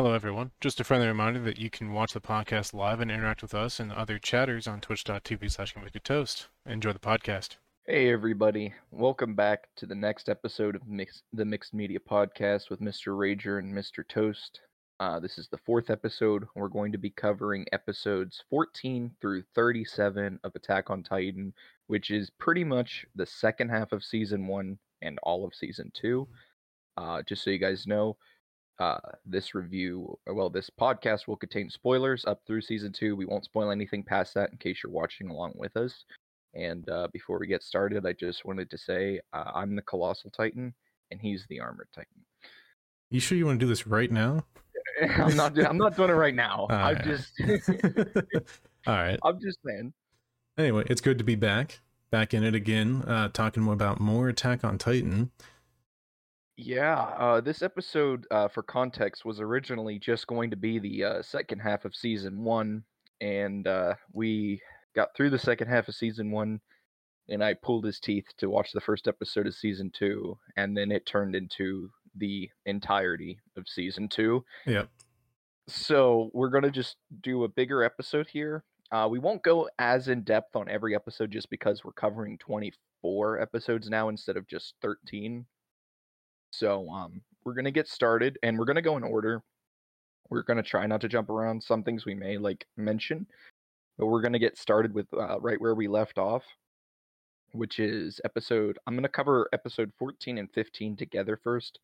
Hello, everyone. Just a friendly reminder that you can watch the podcast live and interact with us and other chatters on twitch.tv slash toast. Enjoy the podcast. Hey, everybody. Welcome back to the next episode of Mix- the Mixed Media Podcast with Mr. Rager and Mr. Toast. Uh, this is the fourth episode. We're going to be covering episodes 14 through 37 of Attack on Titan, which is pretty much the second half of season one and all of season two. Uh, just so you guys know, uh, this review, well, this podcast will contain spoilers up through season two. We won't spoil anything past that in case you're watching along with us. And uh, before we get started, I just wanted to say uh, I'm the Colossal Titan, and he's the Armored Titan. You sure you want to do this right now? I'm not. I'm not doing it right now. All I'm right. just. All right. I'm just saying. Anyway, it's good to be back. Back in it again, uh, talking more about more Attack on Titan. Yeah, uh, this episode, uh, for context, was originally just going to be the uh, second half of season one, and uh, we got through the second half of season one, and I pulled his teeth to watch the first episode of season two, and then it turned into the entirety of season two. Yep. So we're gonna just do a bigger episode here. Uh, we won't go as in depth on every episode just because we're covering 24 episodes now instead of just 13. So um, we're gonna get started, and we're gonna go in order. We're gonna try not to jump around. Some things we may like mention, but we're gonna get started with uh, right where we left off, which is episode. I'm gonna cover episode 14 and 15 together first,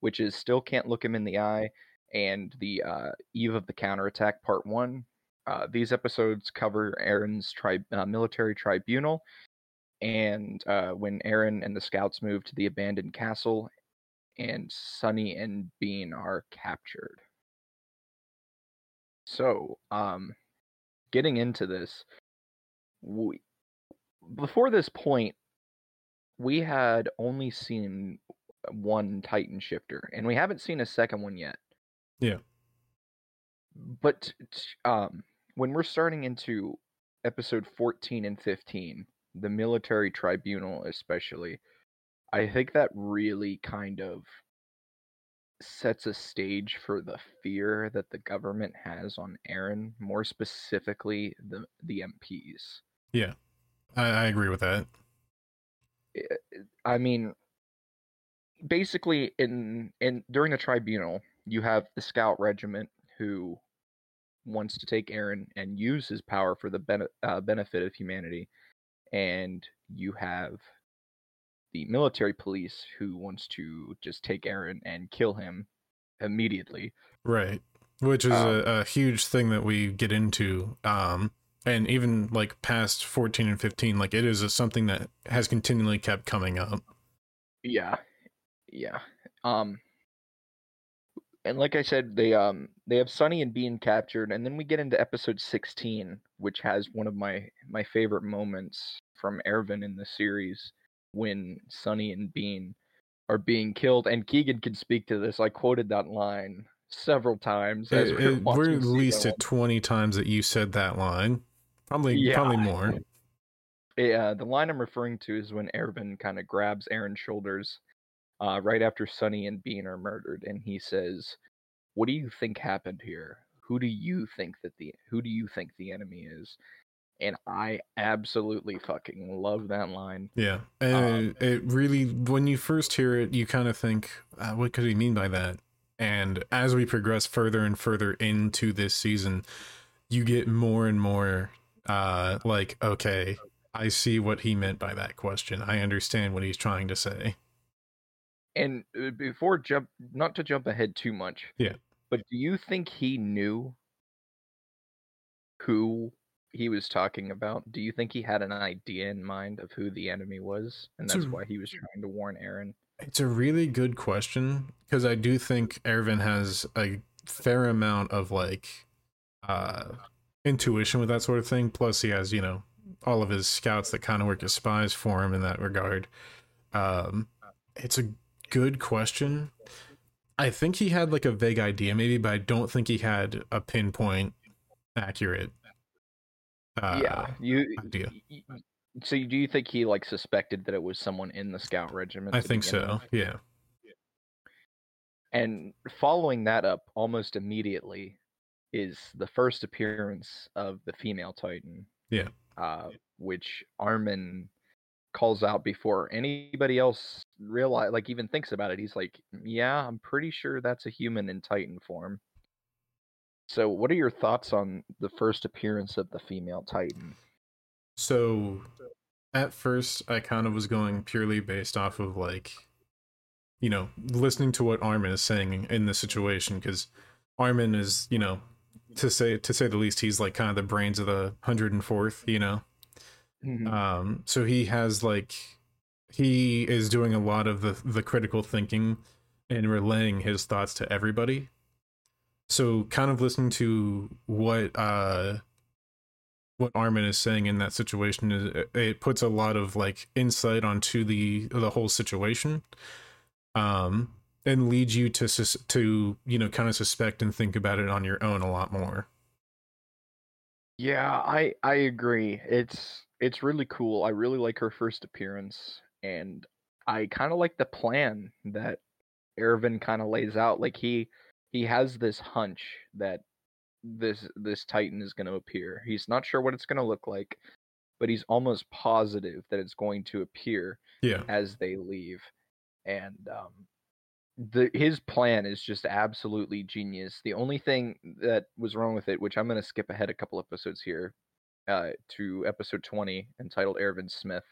which is still can't look him in the eye and the uh, Eve of the Counterattack Part 1. Uh, these episodes cover Eren's tri- uh, military tribunal and uh, when Eren and the scouts move to the abandoned castle and Sawney and Beane are captured. So, um, getting into this, we, before this point, we had only seen one Titan shifter, and we haven't seen a second one yet Yeah. but um when we're starting into episode 14 and 15 the military tribunal especially i think that really kind of sets a stage for the fear that the government has on eren more specifically the the mps Yeah. I, I agree with that. I mean, basically, in in during the tribunal, you have the scout regiment who wants to take Eren and use his power for the bene- uh, benefit of humanity, and you have the military police who wants to just take Eren and kill him immediately. Right. Which is Um, a, a huge thing that we get into. Um, and even like past 14 and 15, like it is a, something that has continually kept coming up. Yeah, yeah. Um, and like I said, they um they have Sawney and Beane captured, and then we get into episode sixteen, which has one of my my favorite moments from Erwin in the series when Sawney and Beane are being killed, and Keegan can speak to this. I quoted that line several times. As It- we were, it- we're at least at 20 times that you said that line. Probably, Yeah. probably more. Yeah, the line I'm referring to is when Erwin kind of grabs Eren's shoulders uh, right after Sawney and Beane are murdered, and he says, "What do you think happened here? Who do you think that the who do you think the enemy is?" And I absolutely fucking love that line. Yeah. Um, And it, it really, when you first hear it, you kind of think, uh, what could he mean by that? And as we progress further and further into this season, you get more and more uh, like, okay, I see what he meant by that question. I understand what he's trying to say. And uh, before jump, not to jump ahead too much. Yeah. But do you think he knew who he was talking about? Do you think he had an idea in mind of who the enemy was, and that's why he was trying to warn Eren? It's a really good question because I do think Erwin has a fair amount of like uh intuition with that sort of thing. Plus, he has you know all of his scouts that kind of work as spies for him in that regard. Um, it's a good question. I think he had like a vague idea, maybe, but I don't think he had a pinpoint accurate. Uh, yeah, you. idea. y- y- So do you think he like suspected that it was someone in the scout regiment? I think so. with? Yeah. And following that up almost immediately is the first appearance of the female Titan. Yeah. Uh, which Armin calls out before anybody else realize like even thinks about it. He's like, "Yeah, I'm pretty sure that's a human in Titan form." So, what are your thoughts on the first appearance of the female Titan? So, at first, I kind of was going purely based off of like, you know, listening to what Armin is saying in the situation, because Armin is, you know, to say to say the least, he's like kind of the brains of the hundred and fourth, you know. Mm-hmm. Um, so he has like he is doing a lot of the the critical thinking and relaying his thoughts to everybody. So kind of listening to what uh what Armin is saying in that situation is it puts a lot of like insight onto the the whole situation. Um and leads you to sus- to you know kind of suspect and think about it on your own a lot more. Yeah, I I agree. It's it's really cool. I really like her first appearance, and I kind of like the plan that Erwin kind of lays out. Like he he has this hunch that this this Titan is going to appear. He's not sure what it's going to look like, but he's almost positive that it's going to appear Yeah. as they leave. And um, the his plan is just absolutely genius. The only thing that was wrong with it, which I'm going to skip ahead a couple episodes here, uh, to episode 20 entitled Erwin Smith,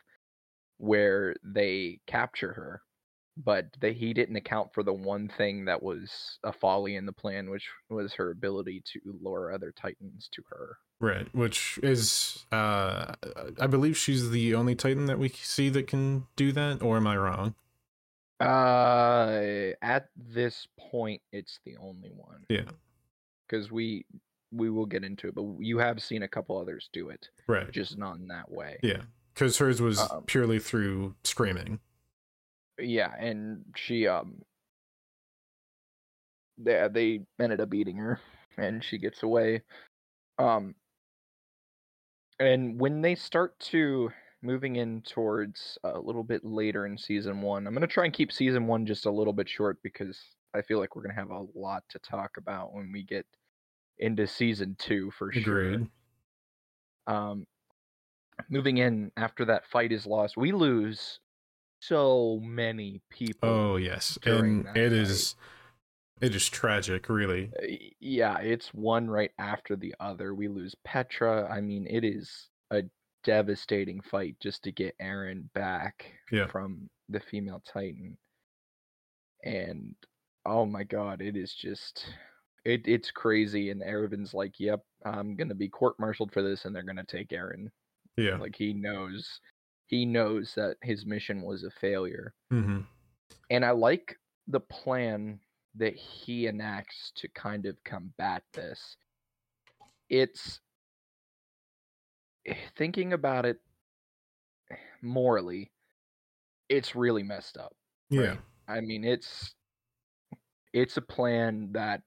where they capture her, but they, he didn't account for the one thing that was a folly in the plan, which was her ability to lure other titans to her. Right, which is uh I believe she's the only Titan that we see that can do that, or am I wrong? Uh, at this point, it's the only one. Yeah. because we we will get into it, but you have seen a couple others do it, Right. just not in that way. Yeah. Because hers was Um, purely through screaming. Yeah, and she um they they ended up beating her and she gets away. Um and when they start to moving in towards a little bit later in season 1. I'm going to try and keep season 1 just a little bit short because I feel like we're going to have a lot to talk about when we get into season 2 for sure. Agreed. um moving in after that fight is lost we lose so many people Oh yes. And it fight. is it is tragic, really. Uh, yeah it's one right after the other we lose petra i mean it is a devastating fight just to get eren back Yeah. from the female titan and oh my god it is just it, it's crazy and Erwin's like yep i'm gonna be court-martialed for this and they're gonna take eren Yeah. like he knows he knows that his mission was a failure hmm and i like the plan that he enacts to kind of combat this it's thinking about it morally it's really messed up Yeah. right? i mean it's it's a plan that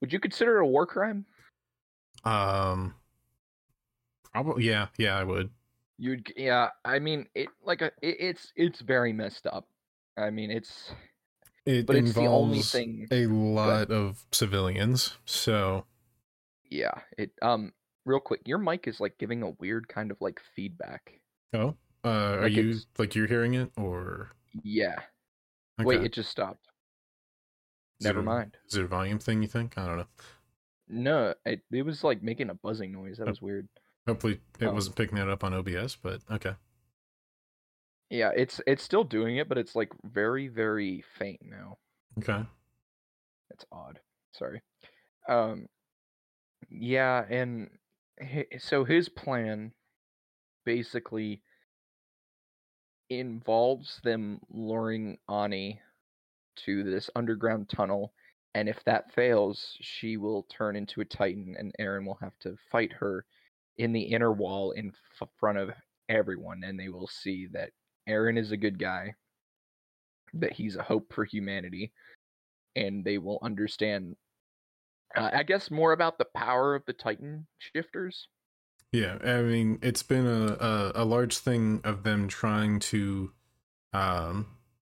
would you consider it a war crime Um probably yeah, yeah, I would. You'd yeah, I mean it like a it, it's it's very messed up. I mean it's It but it's the only involves thing a lot of civilians. So yeah, it um real quick, your mic is like giving a weird kind of like feedback. oh. Uh are Like you like you're hearing it or Yeah. okay. Wait, it just stopped. Is Never mind. Is it a volume thing you think? I don't know. No, it it was like making a buzzing noise. That Oh. was weird. Hopefully it Oh. wasn't picking that up on OBS, but okay. Yeah, it's it's still doing it, but it's like very very faint now. Okay. It's odd. Sorry. Um yeah, and so his plan basically involves them luring Annie to this underground tunnel and if that fails, she will turn into a titan and Eren will have to fight her in the inner wall in f- front of everyone and they will see that Eren is a good guy, that he's a hope for humanity and they will understand uh, I guess more about the power of the Titan shifters. Yeah, I mean, it's been a, a, a large thing of them trying to um,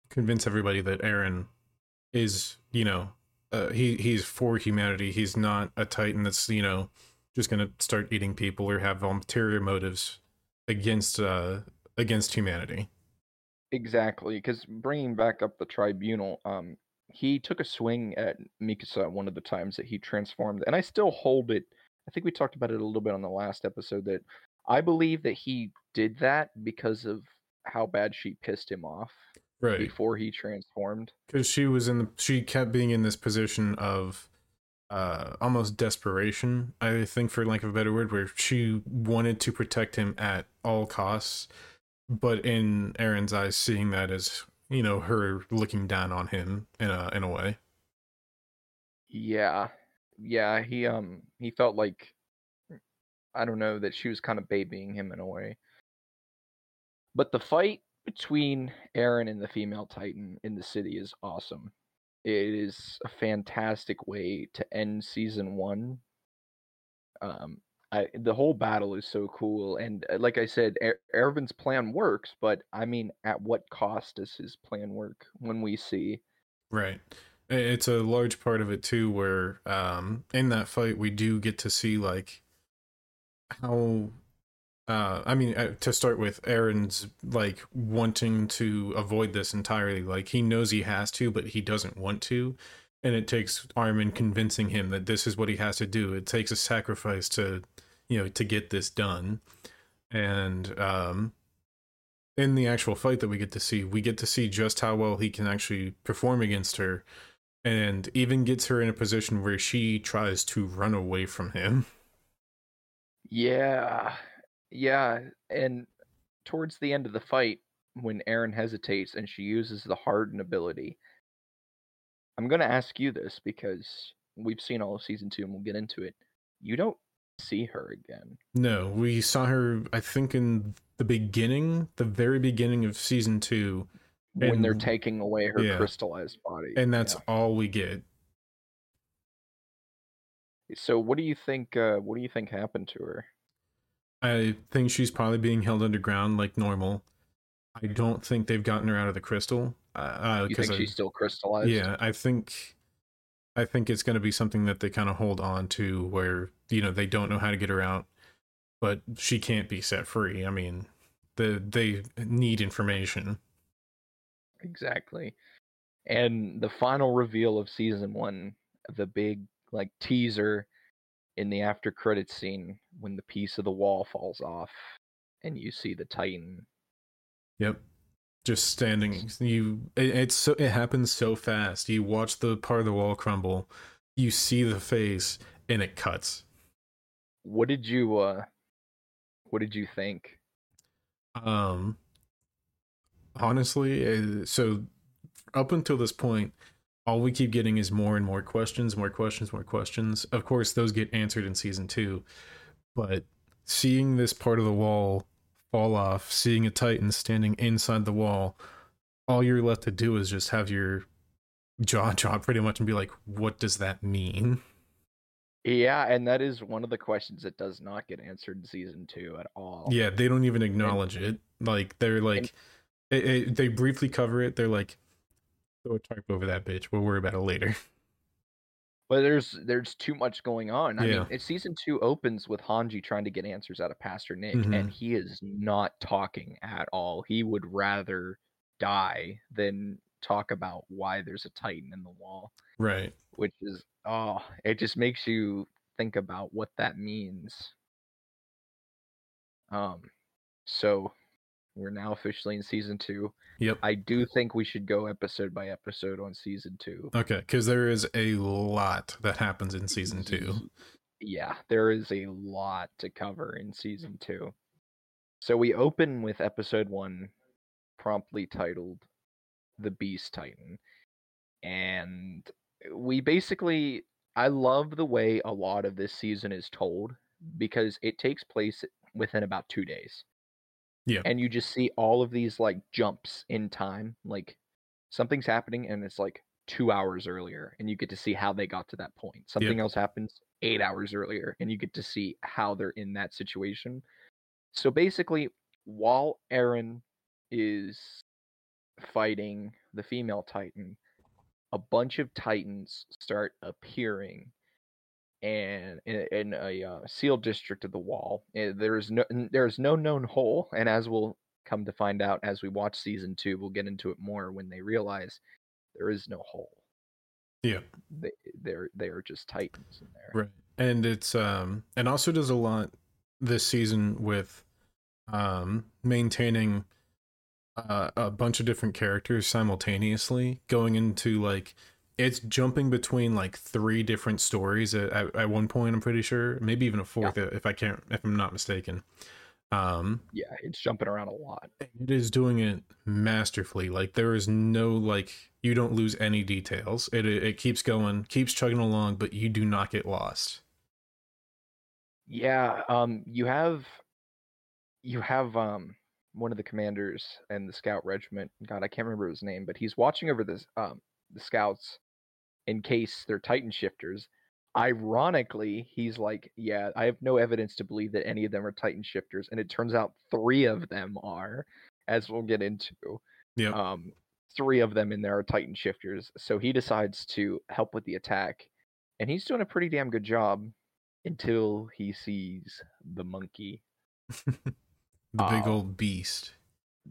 convince everybody that Eren is you know uh, he he's for humanity. He's not a Titan that's you know just gonna start eating people or have ulterior motives against uh against humanity. Exactly, because bringing back up the tribunal, um, he took a swing at Mikasa one of the times that he transformed, and I still hold it. I think we talked about it a little bit on the last episode that I believe that he did that because of how bad she pissed him off Right. before he transformed. because she was in the she kept being in this position of uh almost desperation i think for lack of a better word where she wanted to protect him at all costs but in eren's eyes seeing that as you know her looking down on him in a in a way Yeah, yeah, he um he felt like I don't know that she was kind of babying him in a way. But the fight between Eren and the female Titan in the city is awesome. It is a fantastic way to end season one. Um, I the whole battle is so cool, and uh, like I said, er- plan works, but I mean, at what cost does his plan work? When we see, right it's a large part of it too where um in that fight we do get to see like how uh i mean uh, to start with eren's like wanting to avoid this entirely. Like he knows he has to but he doesn't want to. And it takes armin convincing him that this is what he has to do. It takes a sacrifice to you know to get this done. And um in the actual fight that we get to see we get to see just how well he can actually perform against her and even gets her in a position where she tries to run away from him. Yeah, yeah, and towards the end of the fight, when Eren hesitates and she uses the harden ability, I'm gonna ask you this because we've seen all of season two and we'll get into it. You don't see her again. No, we saw her, I think, in the beginning, the very beginning of season two, when they're taking away her yeah. crystallized body. and that's Yeah. all we get. So what do you think uh what do you think happened to her? I think she's probably being held underground like normal. I don't think they've gotten her out of the crystal. Uh, You 'cause think I- she's still crystallized? Yeah, I think, I think it's going to be something that they kind of hold on to, where you know they don't know how to get her out, but she can't be set free. I mean, the they need information. Exactly. And the final reveal of season one, the big like teaser in the after credit scene when the piece of the wall falls off and you see the Titan. Yep. Just standing, you it, it's so it happens so fast. You watch the part of the wall crumble, you see the face, and it cuts. What did you uh what did you think? Um, honestly, uh, so up until this point, all we keep getting is more and more questions, more questions, more questions. Of course, those get answered in season two, but seeing this part of the wall fall off, seeing a Titan standing inside the wall, all you're left to do is just have your jaw drop pretty much and be like, what does that mean? Yeah, and that is one of the questions that does not get answered in season 2 at all. Yeah, they don't even acknowledge it. Like they're like, it, it, they briefly cover it. They're like, throw a tarp over that bitch. We'll worry about it later. But there's there's too much going on. I Yeah. mean, it, season two opens with Hanji trying to get answers out of Pastor Nick, and Mhm. he is not talking at all. He would rather die than talk about why there's a Titan in the wall, Right. which is oh, it just makes you think about what that means. Um, so we're now officially in season two. Yep. I do think we should go episode by episode on season two. Okay, because there is a lot that happens in season two. yeah, there is a lot to cover in season two. So we open with episode one, promptly titled The Beast Titan. And we basically, I love the way a lot of this season is told because it takes place within about two days. Yeah. And you just see all of these like jumps in time. Like something's happening and it's like two hours earlier and you get to see how they got to that point. Something else happens eight hours earlier and you get to see how they're in that situation. So basically, while Eren is fighting the female Titan, a bunch of titans start appearing and in, in a uh, sealed district of the wall there is no there is no known hole and as we'll come to find out as we watch season two we'll get into it more when they realize there is no hole. Yeah. They, they're they're just titans in there. Right and it's um and also does a lot this season with um maintaining uh, a bunch of different characters simultaneously going into like it's jumping between like three different stories at, at, at one point i'm pretty sure. Maybe even a fourth yeah. if i can't if i'm not mistaken. Um yeah it's jumping around a lot. it is doing it masterfully. Like there is no like you don't lose any details. It it, it keeps going keeps chugging along but you do not get lost. Yeah um you have you have um one of the commanders and the scout regiment. God, I can't remember his name, but he's watching over this um, the scouts in case they're Titan shifters. Ironically, he's like, "Yeah, I have no evidence to believe that any of them are Titan shifters," and it turns out three of them are, as we'll get into. Yeah. Um, three of them in there are Titan shifters. So he decides to help with the attack, and he's doing a pretty damn good job until he sees the monkey. The big um, old beast.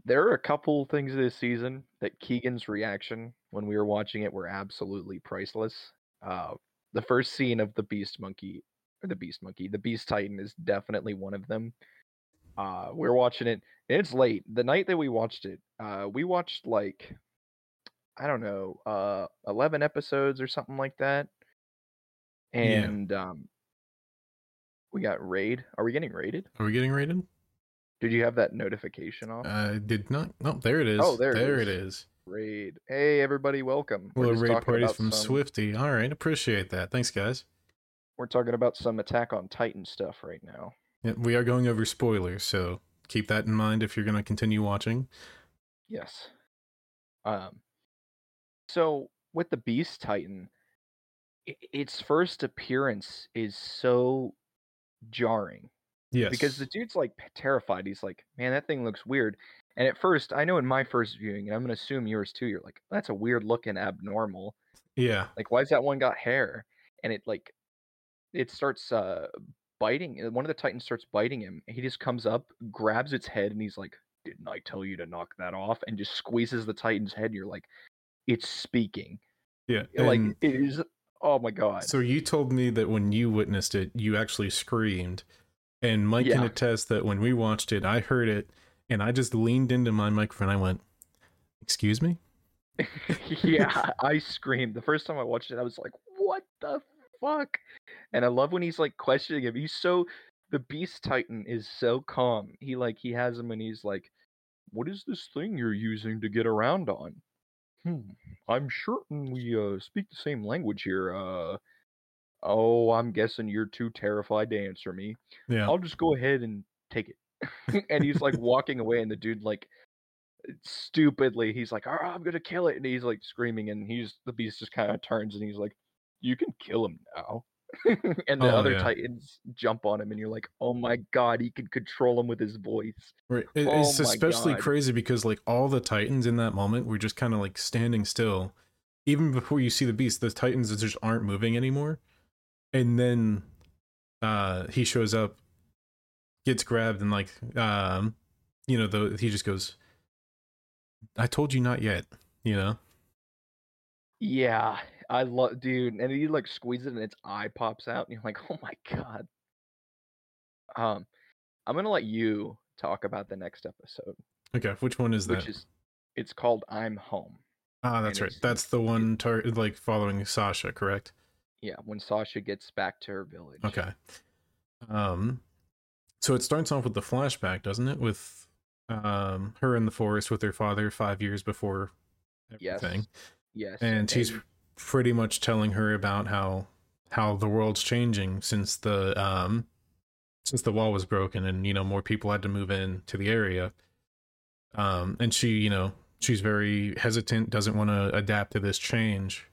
There are a couple things this season that Keegan's reaction when we were watching it were absolutely priceless. Uh, the first scene of the Beast Monkey, or the Beast Monkey, the Beast Titan is definitely one of them. Uh, we're watching it. it's late. The night that we watched it, uh, we watched like I don't know, uh, eleven episodes or something like that. And yeah. um, we got raid. Are we getting raided? Are we getting raided? Did you have that notification off? I did not. No, there it is. Oh, there, there it is. it is. Raid. Hey, everybody, welcome. Well, raid parties from some... Swifty. All right, appreciate that. Thanks, guys. We're talking about some Attack on Titan stuff right now. Yeah, we are going over spoilers, so keep that in mind if you're going to continue watching. Yes. Um. So with the Beast Titan, its first appearance is so jarring Yes. Because the dude's like terrified. He's like, man, that thing looks weird. And at first, I know in my first viewing, and I'm going to assume yours too, you're like, that's a weird looking abnormal. Yeah. Like, why's that one got hair? And it like, it starts uh biting. Uh, one of the titans starts biting him. He just comes up, grabs its head, and he's like, didn't I tell you to knock that off? And just squeezes the titan's head. You're like, it's speaking. Yeah. Like, it is. Oh my God. So you told me that when you witnessed it, you actually screamed and Mike yeah. can attest that when we watched it, I heard it and I just leaned into my microphone. I went, Excuse me? yeah, I screamed. The first time I watched it, I was like, What the fuck? And I love when he's like questioning him. He's so the Beast Titan is so calm. He like he has him and he's like, What is this thing you're using to get around on? Hmm. I'm certain we uh speak the same language here. Uh Oh, I'm guessing you're too terrified to answer me. Yeah. I'll just go ahead and take it. and he's like walking away, and the dude like uh, stupidly, he's like, "Oh, I'm gonna kill it," and he's like screaming, and he's the beast just kind of turns, and he's like, "You can kill him now." and the oh, other yeah. titans jump on him, and you're like, "Oh my god, he can control him with his voice." Right. Oh it's oh especially god. crazy because like all the titans in that moment were just kind of like standing still. Even before you see the beast, the titans just aren't moving anymore and then uh he shows up gets grabbed and like um you know the he just goes i told you not yet you know? Yeah i love dude and he like squeezes it and its eye pops out and you're like oh my god. Um i'm gonna let you talk about the next episode. Okay which one is that? which is it's called i'm home ah that's right. that's the one tar- like following sasha correct yeah, when Sasha gets back to her village. Okay. Um so it starts off with the flashback, doesn't it? With um her in the forest with her father 5 years before everything. Yes. yes. And he's and... pretty much telling her about how how the world's changing since the um since the wall was broken and you know more people had to move in to the area. Um and she, you know, she's very hesitant, doesn't want to adapt to this change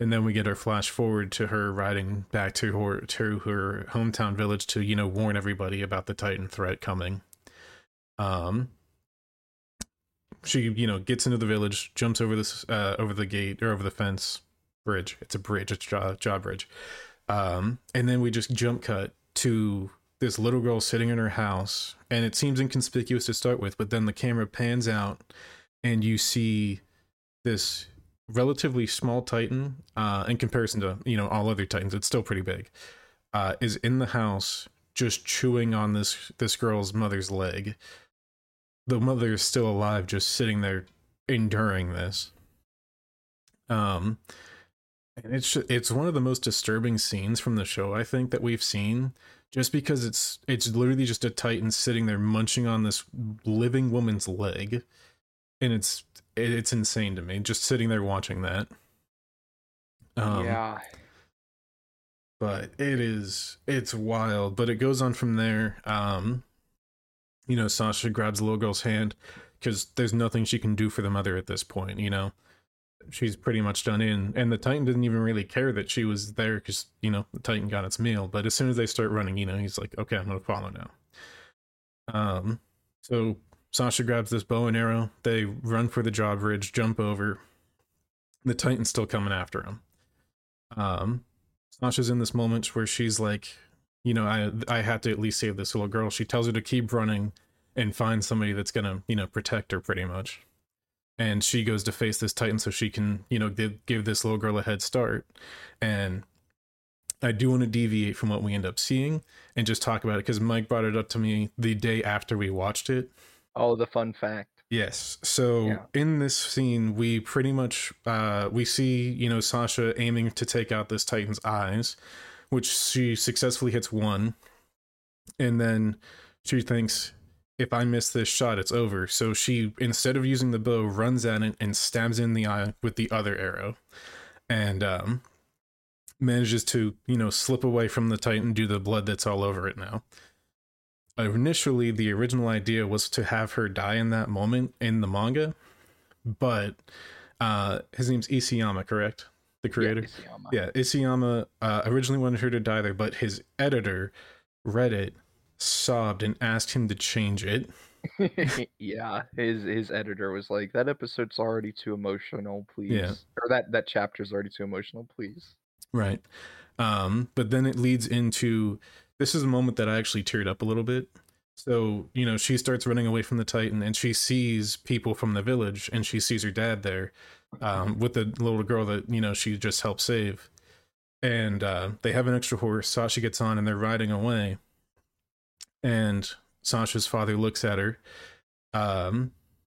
and then we get our flash forward to her riding back to her to her hometown village to you know warn everybody about the titan threat coming um she you know gets into the village, jumps over this uh, over the gate or over the fence bridge. It's a bridge. It's jaw, jaw bridge. Um, and then we just jump cut to this little girl sitting in her house, and it seems inconspicuous to start with, but then the camera pans out, and you see this relatively small titan uh, in comparison to you know all other titans. It's still pretty big. Uh, is in the house just chewing on this this girl's mother's leg. The mother is still alive, just sitting there enduring this. Um, and it's it's one of the most disturbing scenes from the show I think that we've seen, just because it's it's literally just a titan sitting there munching on this living woman's leg, and it's it's insane to me just sitting there watching that. Um, yeah, but it is it's wild but it goes on from there. Um you know sasha grabs the little girl's hand because there's nothing she can do for the mother at this point you know? She's pretty much done in and the titan didn't even really care that she was there because you know the titan got its meal but as soon as they start running you know he's like okay i'm gonna follow now. Um so sasha grabs this bow and arrow they run for the drawbridge jump over the titan's still coming after him um Sasha's in this moment where she's like, you know, I I have to at least save this little girl. She tells her to keep running and find somebody that's gonna, you know, protect her pretty much. And she goes to face this titan so she can, you know, give, give this little girl a head start. And I do want to deviate from what we end up seeing and just talk about it because Mike brought it up to me the day after we watched it. Oh, the fun fact. Yes. So yeah. in this scene, we pretty much uh, we see you know Sasha aiming to take out this Titan's eyes, which she successfully hits one, and then she thinks if I miss this shot, it's over. So she instead of using the bow, runs at it and stabs in the eye with the other arrow, and um, manages to you know slip away from the Titan due to the blood that's all over it now initially the original idea was to have her die in that moment in the manga, but uh, his name's Isayama, correct? The creator. Yeah, Isayama. Yeah, Isayama uh, originally wanted her to die there, but his editor read it, sobbed, and asked him to change it. yeah, his his editor was like, "That episode's already too emotional, please." Yeah. Or that that chapter's already too emotional, please. Right. Um, but then it leads into this is a moment that I actually teared up a little bit. So, you know, she starts running away from the Titan and she sees people from the village and she sees her dad there um, with the little girl that, you know, she just helped save. And uh, they have an extra horse. Sasha gets on and they're riding away. And Sasha's father looks at her um,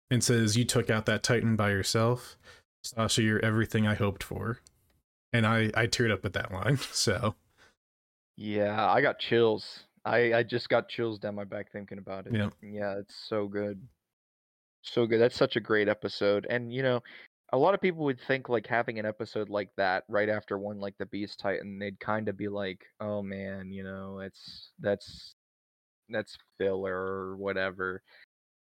and says, You took out that Titan by yourself. Sasha, you're everything I hoped for. And I, I teared up at that line. So yeah, I got chills. I I just got chills down my back thinking about it. Yeah. Yeah, it's so good. So good. That's such a great episode. And you know, a lot of people would think like having an episode like that right after one like the Beast Titan, they'd kind of be like, "Oh man, you know, it's that's that's filler or whatever."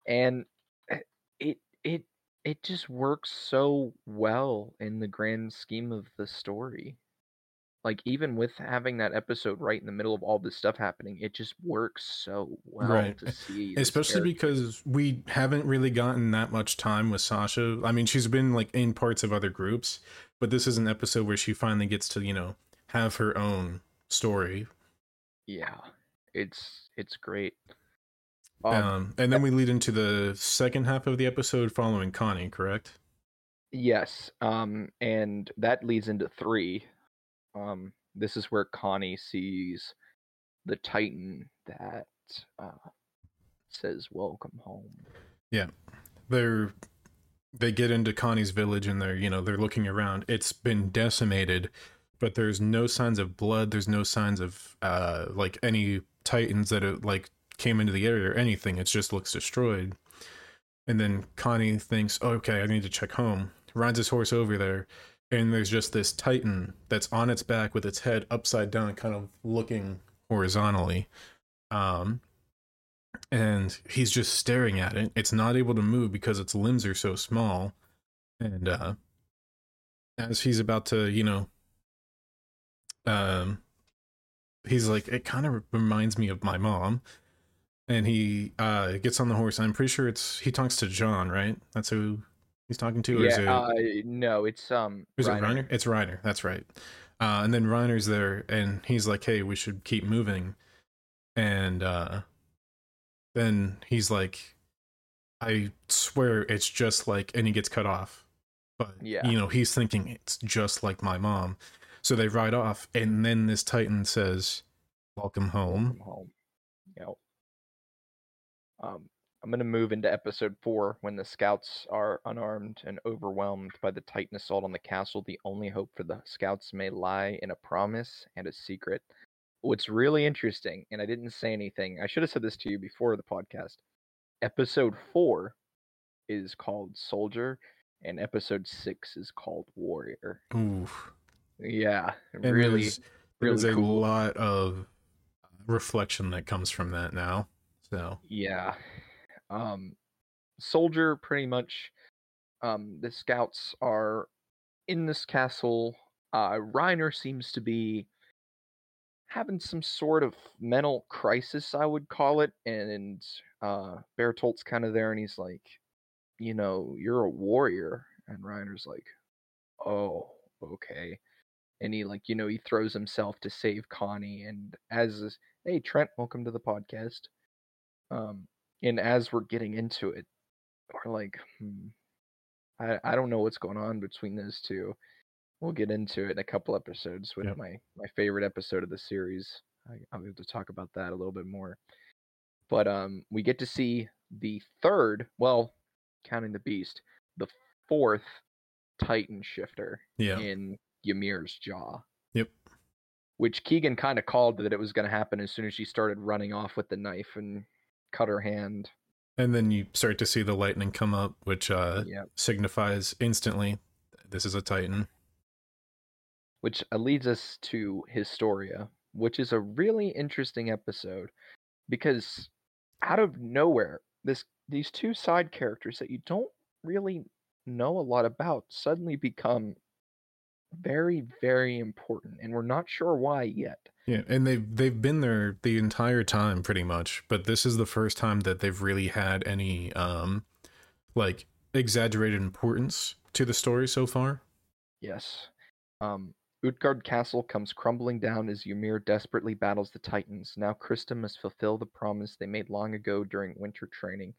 And eh, it it it just works so well in the grand scheme of the story like even with having that episode right in the middle of all this stuff happening it just works so well right. to see especially because we haven't really gotten that much time with sasha. I mean she's been like in parts of other groups but this is an episode where she finally gets to you know have her own story. Yeah. It's it's great. Um, um and then we lead into the second half of the episode following connie correct? Yes um and that leads into three um, this is where Connie sees the Titan that uh, says "Welcome home." Yeah, they're they get into Connie's village and they're you know they're looking around. It's been decimated, but there's no signs of blood. There's no signs of uh like any Titans that are, like came into the area or anything. It just looks destroyed. And then Connie thinks, oh, "Okay, I need to check home." Rides his horse over there and there's just this titan that's on its back with its head upside down kind of looking horizontally um and he's just staring at it it's not able to move because its limbs are so small and uh as he's about to you know um he's like it kind of reminds me of my mom and he uh gets on the horse. I'm pretty sure it's he talks to John, right? That's who he's talking to. Or yeah, is it, uh, no, it's um. is it Reiner. Reiner? It's Reiner. That's right. Uh, and then Reiner's there, and he's like, "Hey, we should keep moving." And uh, then he's like, "I swear it's just like," and he gets cut off. But Yeah. you know, he's thinking it's just like my mom. So they ride off, and then this Titan says, "Welcome home." Welcome home. Yep. Um, I'm gonna move into episode four when the scouts are unarmed and overwhelmed by the Titan assault on the castle. The only hope for the scouts may lie in a promise and a secret. What's really interesting, and I didn't say anything. I should have said this to you before the podcast. Episode four is called Soldier, and episode six is called Warrior. Ooh. Yeah, And really, there's, there's really a lot of uh, reflection that comes from that now. So Yeah. Um soldier pretty much um the scouts are in this castle. Uh Reiner seems to be having some sort of mental crisis, I would call it, and uh Bertolt's kind of there and he's like, you know, you're a warrior and Reiner's like, "Oh, okay." And he like, you know, he throws himself to save Connie and as hey Trent, welcome to the podcast. Um, and as we're getting into it, we're like, hmm, I I don't know what's going on between those two. We'll get into it in a couple episodes with Yep. my my favorite episode of the series. I, I'll be able to talk about that a little bit more. But um, we get to see the third, well, counting the beast, the fourth Titan shifter yeah, in Ymir's jaw yep, which Keegan kind of called that it was going to happen as soon as she started running off with the knife and cut her hand. and then you start to see the lightning come up, which uh yeah, signifies instantly this is a Titan. which uh, leads us to Historia, which is a really interesting episode because out of nowhere, this these two side characters that you don't really know a lot about suddenly become very very important and we're not sure why yet. Yeah, and they've they've been there the entire time pretty much, but this is the first time that they've really had any um like exaggerated importance to the story so far. Yes. Um, Utgard Castle comes crumbling down as Ymir desperately battles the Titans. Now Krista must fulfill the promise they made long ago during winter training.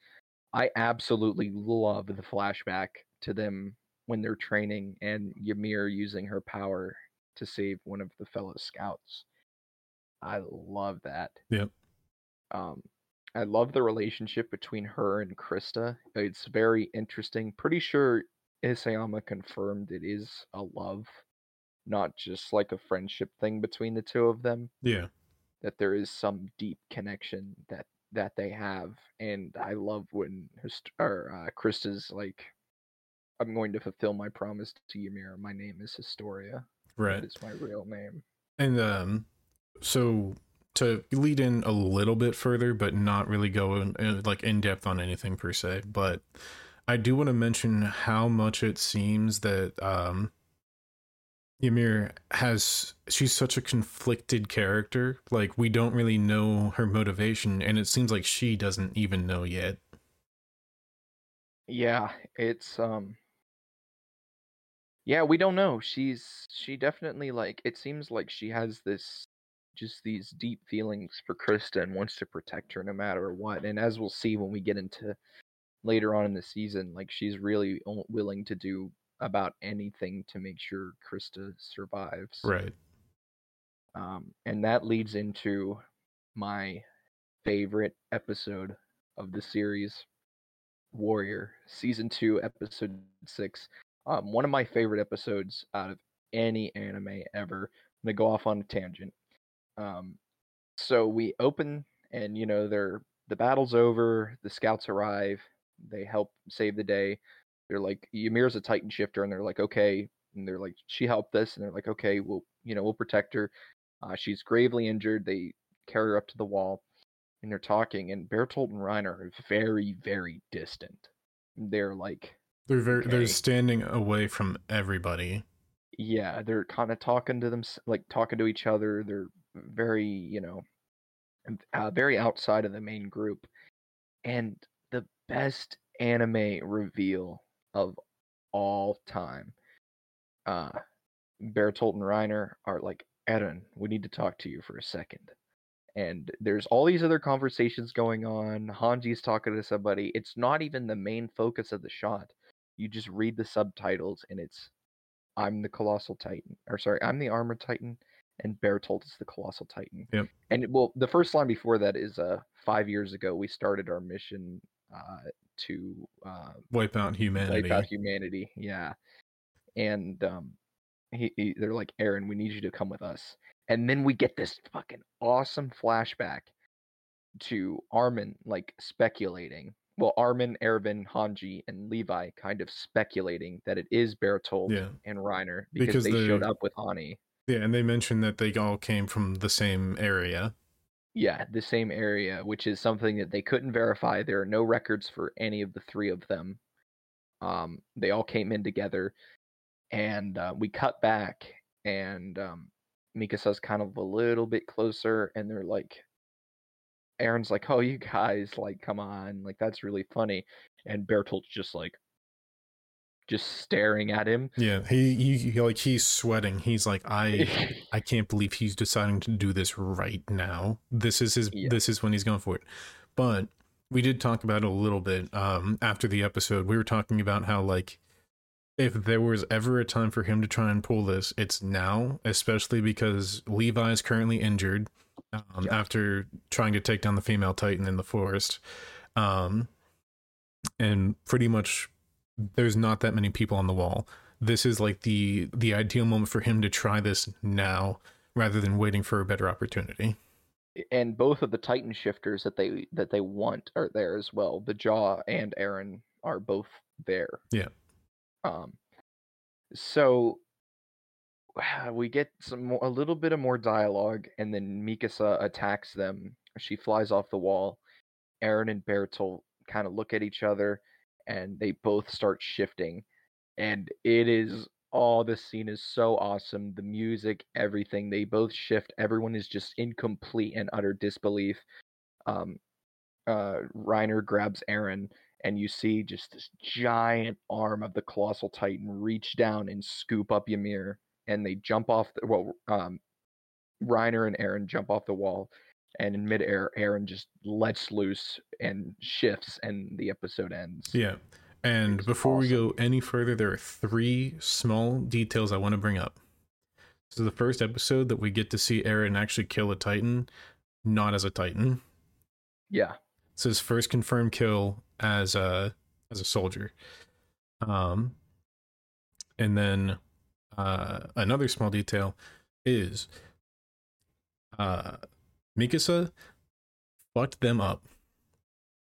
I absolutely love the flashback to them when they're training and Ymir using her power to save one of the fellow scouts. I love that. Yep. Um, I love the relationship between her and Krista. It's very interesting. Pretty sure Isayama confirmed it is a love, not just like a friendship thing between the two of them. Yeah. That there is some deep connection that that they have, and I love when Hist- or uh, Krista's like, "I'm going to fulfill my promise to Ymir. My name is Historia. Right. It's my real name." And um so to lead in a little bit further but not really go in, like in depth on anything per se, but I do want to mention how much it seems that um Ymir has she's such a conflicted character. Like we don't really know her motivation and it seems like she doesn't even know yet. Yeah, it's um Yeah, we don't know. She's she definitely like it seems like she has this just these deep feelings for Krista and wants to protect her no matter what. And as we'll see when we get into later on in the season, like she's really willing to do about anything to make sure Krista survives. Right. Um, and that leads into my favorite episode of the series, Warrior, season two, episode six. Um, one of my favorite episodes out of any anime ever. I'm gonna go off on a tangent. Um, so we open, and you know, they're the battle's over. The scouts arrive. They help save the day. They're like, Ymir's a Titan shifter, and they're like, okay. And they're like, she helped us, and they're like, okay, we'll, you know, we'll protect her. Uh, she's gravely injured. They carry her up to the wall, and they're talking. And Bertolt and Reiner are very, very distant. They're like, They're very they're standing away from everybody. yeah, they're kind of talking to them, like talking to each other. They're very, you know, uh, very outside of the main group, and the best anime reveal of all time. Uh, Bertolt and Reiner are like, Eren, we need to talk to you for a second. And there's all these other conversations going on. Hanji's talking to somebody. It's not even the main focus of the shot. You just read the subtitles, and it's I'm the Colossal Titan, or sorry, I'm the Armored Titan, and Bertolt is the Colossal Titan. Yep. And it, well, the first line before that is uh five years ago we started our mission uh to uh Wipe out humanity. wipe out humanity. Yeah, and um, he, he they're like Eren, we need you to come with us. And then we get this fucking awesome flashback to Armin like speculating. Well, Armin, Erwin, Hanji, and Levi kind of speculating that it is Bertolt Yeah. and Reiner because, Because they the- showed up with Ani. Yeah, and they mentioned that they all came from the same area. Yeah, the same area, which is something that they couldn't verify. There are no records for any of the three of them. Um, they all came in together, and uh, we cut back, and um, Mikasa's kind of a little bit closer, and they're like, Eren's like, "Oh, you guys, like, come on, like that's really funny," and Bertolt's just like, just staring at him. Yeah, he, he, he like he's sweating. He's like, I I can't believe he's deciding to do this right now. This is his Yeah. this is when he's going for it. But we did talk about it a little bit um after the episode. We were talking about how like if there was ever a time for him to try and pull this, it's now, especially because Levi is currently injured um, Yeah. after trying to take down the female titan in the forest. Um and pretty much there's not that many people on the wall this is like the the ideal moment for him to try this now rather than waiting for a better opportunity and both of the Titan shifters that they that they want are there as well. The Jaw and Eren are both there. Yeah. Um. So we get some more, a little bit of more dialogue, and then Mikasa attacks them. She flies off the wall. Eren and Bertolt kind of look at each other, and they both start shifting. And it is oh, this scene is so awesome. The music, everything. They both shift. Everyone is just in complete and utter disbelief. Um, uh, Reiner grabs Eren, and you see just this giant arm of the colossal titan reach down and scoop up Ymir, and they jump off. The, well, um, Reiner and Eren jump off the wall, and in midair, Eren just lets loose and shifts, and the episode ends. yeah and It's before we go any further there are three small details i want to bring up this is the first episode that we get to see eren actually kill a titan not as a titan Yeah. it's his first confirmed kill as a as a soldier um and then uh another small detail is uh mikasa fucked them up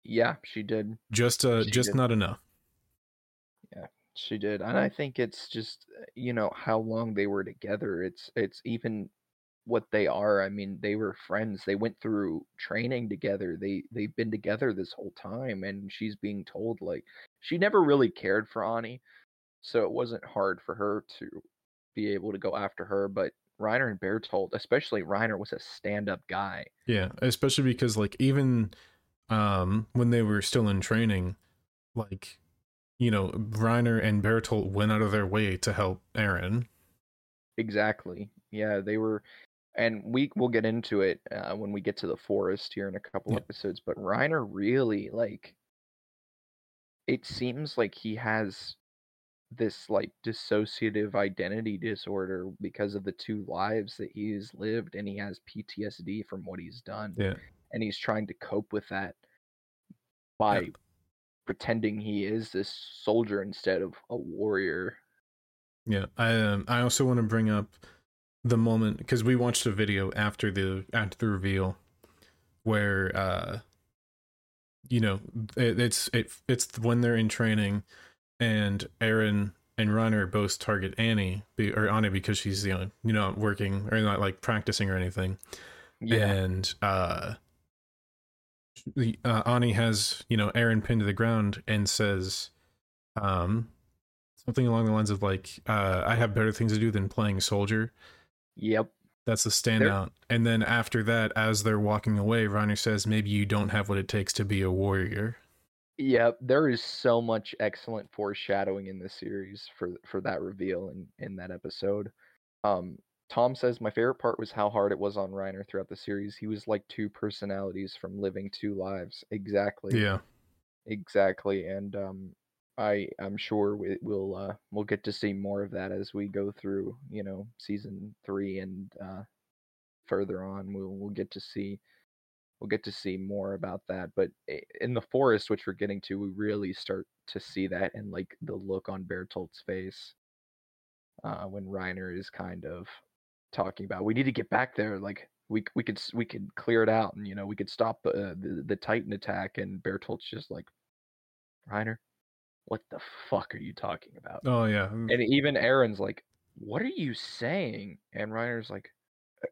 Yeah, she did. just uh She just did. not enough Yeah, She did. And I think it's just you know how long they were together. It's it's even what they are. I mean, they were friends. They went through training together. They they've been together this whole time and she's being told like she never really cared for Annie. So it wasn't hard for her to be able to go after her, but Reiner and Bertolt, especially Reiner was a stand-up guy. yeah especially because like even um when they were still in training like you know reiner and bertolt went out of their way to help eren Exactly. Yeah, they were, and we will get into it uh, when we get to the forest here in a couple Yeah. episodes. But Reiner really like. It seems like he has this like dissociative identity disorder because of the two lives that he's lived, and he has PTSD from what he's done, yeah and he's trying to cope with that by pretending he is this soldier instead of a warrior. Yeah, I um, I also want to bring up the moment because we watched a video after the after the reveal where uh you know it, it's it it's when they're in training and Eren and Reiner both target Annie be, or Annie because she's you know you know working or not like practicing or anything Yeah, and uh the uh, Annie has you know Eren pinned to the ground and says um something along the lines of like uh I have better things to do than playing soldier yep. That's the standout. And then after that, as they're walking away, Reiner says, "Maybe you don't have what it takes to be a warrior." Yeah, there is so much excellent foreshadowing in this series for for that reveal in in that episode. Um, Tom says my favorite part was how hard it was on Reiner throughout the series. He was like two personalities from living two lives. Exactly. Yeah. Exactly. And um I I'm sure we, we'll uh we'll get to see more of that as we go through, you know, season 3 and uh further on we'll we'll get to see we'll get to see more about that. But in the forest which we're getting to, we really start to see that and like the look on Bertolt's face uh when Reiner is kind of talking about. We need to get back there. Like we we could we could clear it out, and you know we could stop uh, the the Titan attack. And Bertolt's just like, Reiner, what the fuck are you talking about? Oh yeah. And even Eren's like, what are you saying? And Reiner's like,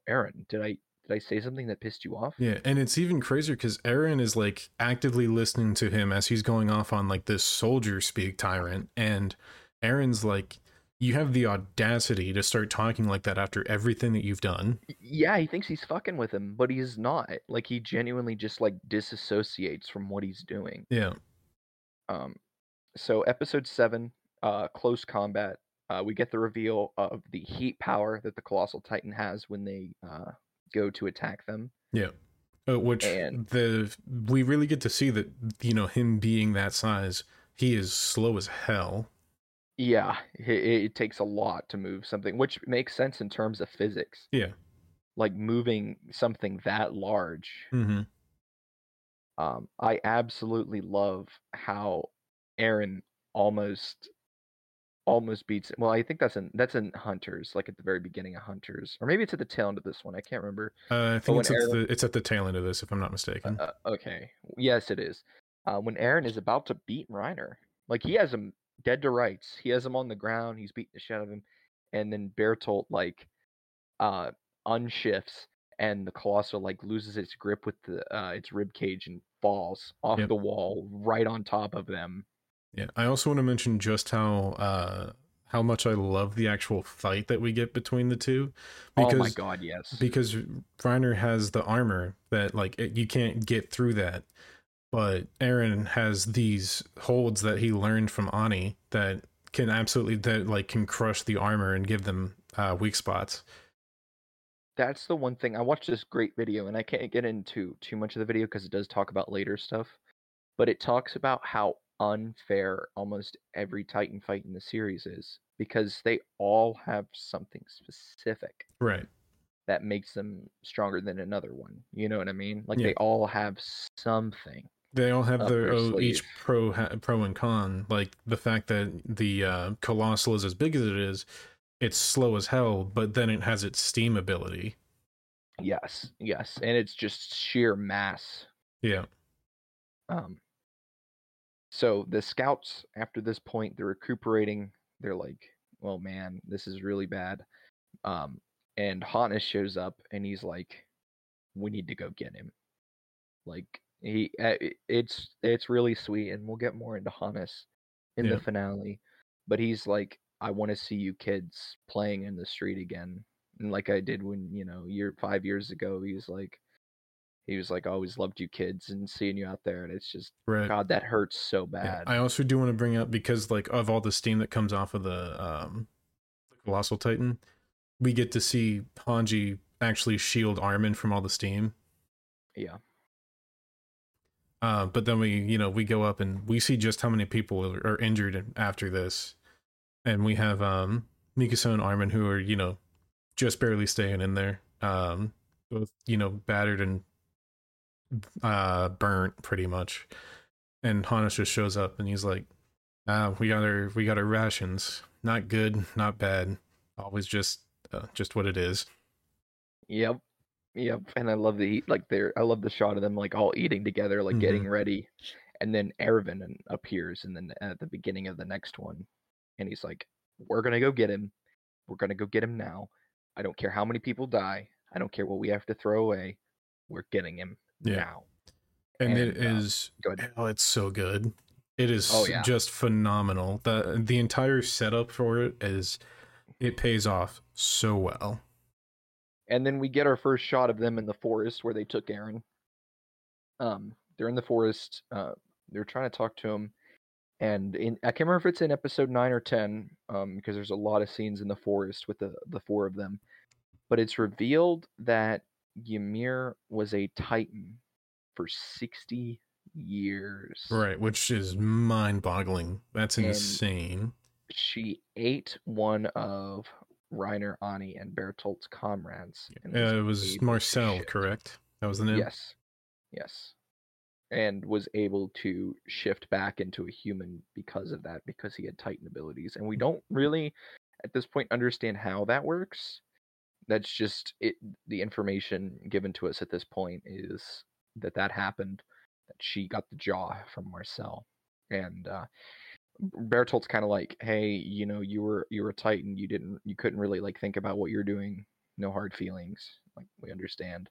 Eren, did I did I say something that pissed you off? Yeah, and it's even crazier because Eren is like actively listening to him as he's going off on like this soldier speak tyrant, and Eren's like, you have the audacity to start talking like that after everything that you've done. Yeah, he thinks he's fucking with him, but he's not. Like he genuinely just like disassociates from what he's doing. Yeah. Um so episode 7, uh close combat, uh we get the reveal of the heat power that the colossal titan has when they uh go to attack them. Yeah. Uh, which and, the we really get to see that you know him being that size, he is slow as hell yeah, it, it takes a lot to move something, which makes sense in terms of physics. Yeah. Like moving something that large. Mm-hmm. Um, I absolutely love how Eren almost almost beats well i think that's in that's in hunters like at the very beginning of hunters or maybe it's at the tail end of this one i can't remember uh, i think it's, Eren, at the, it's at the tail end of this if i'm not mistaken uh, okay yes it is uh, when Eren is about to beat reiner like he has him dead to rights. He has him on the ground. He's beating the shit out of him, and then Bertolt like uh unshifts, and the colossal like loses its grip with the uh, its rib cage and falls off yep. the wall right on top of them. Yeah, I also want to mention just how uh how much I love the actual fight that we get between the two. Because, oh my god, yes! Because Reiner has the armor that like it, you can't get through that but Eren has these holds that he learned from Annie that can absolutely that like can crush the armor and give them uh, weak spots. That's the one thing I watched this great video, and I can't get into too much of the video because it does talk about later stuff, but it talks about how unfair almost every Titan fight in the series is because they all have something specific, right? That makes them stronger than another one. You know what I mean? Like yeah. they all have something they all have their own, each pro pro and con. Like the fact that the uh, colossal is as big as it is, it's slow as hell, but then it has its steam ability. Yes, yes, and it's just sheer mass. Yeah. Um. So the scouts, after this point, they're recuperating. They're like, "Well, man, this is really bad." Um, and Hannes shows up, and he's like, "We need to go get him." Like he, uh, it's it's really sweet, and we'll get more into Hannes in yeah. the finale. But he's like, I want to see you kids playing in the street again, and like I did when you know year five years ago. He's like, he was like, always loved you kids and seeing you out there, and it's just right. God, that hurts so bad. Yeah. I also do want to bring up because like of all the steam that comes off of the um, colossal titan, we get to see Hanji actually shield Armin from all the steam. Yeah. Uh, but then we, you know, we go up and we see just how many people are injured after this, and we have um Mikasa and Armin who are, you know, just barely staying in there, um, both you know battered and uh burnt pretty much, and Hannes just shows up and he's like, "Ah, we got our we got our rations. Not good, not bad. Always just uh, just what it is." Yep. Yep, and I love the like there. I love the shot of them like all eating together, like mm-hmm. getting ready, and then Erwin appears, and then at the beginning of the next one, and he's like, "We're gonna go get him. We're gonna go get him now. I don't care how many people die. I don't care what we have to throw away. We're getting him yeah. now." And, and it uh, is oh, it's so good. It is oh, yeah. just phenomenal. the The entire setup for it is it pays off so well and then we get our first shot of them in the forest where they took Eren. Um, they're in the forest. Uh, they're trying to talk to him, and in I can't remember if it's in episode nine or ten, um, because there's a lot of scenes in the forest with the the four of them. But it's revealed that Ymir was a Titan for sixty years. Right, which is mind-boggling. That's And- insane. She ate one of Reiner, Annie, and Bertolt's comrades. Uh, it was Marcel, correct? That was the name. Yes. Yes. And was able to shift back into a human because of that, because he had Titan abilities. And we don't really, at this point, understand how that works. That's just it. The information given to us at this point is that that happened, that she got the jaw from Marcel. And uh, Bertolt's kind of like, hey, you know, you were you were a Titan. You didn't, you couldn't really like think about what you're doing. No hard feelings. Like we understand.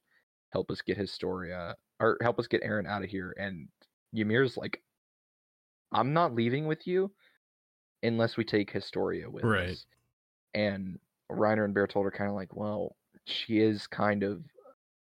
Help us get Historia or help us get Eren out of here. And Ymir's like, I'm not leaving with you unless we take Historia with Right. us. And Reiner and Bertolt are kind of like, well, she is kind of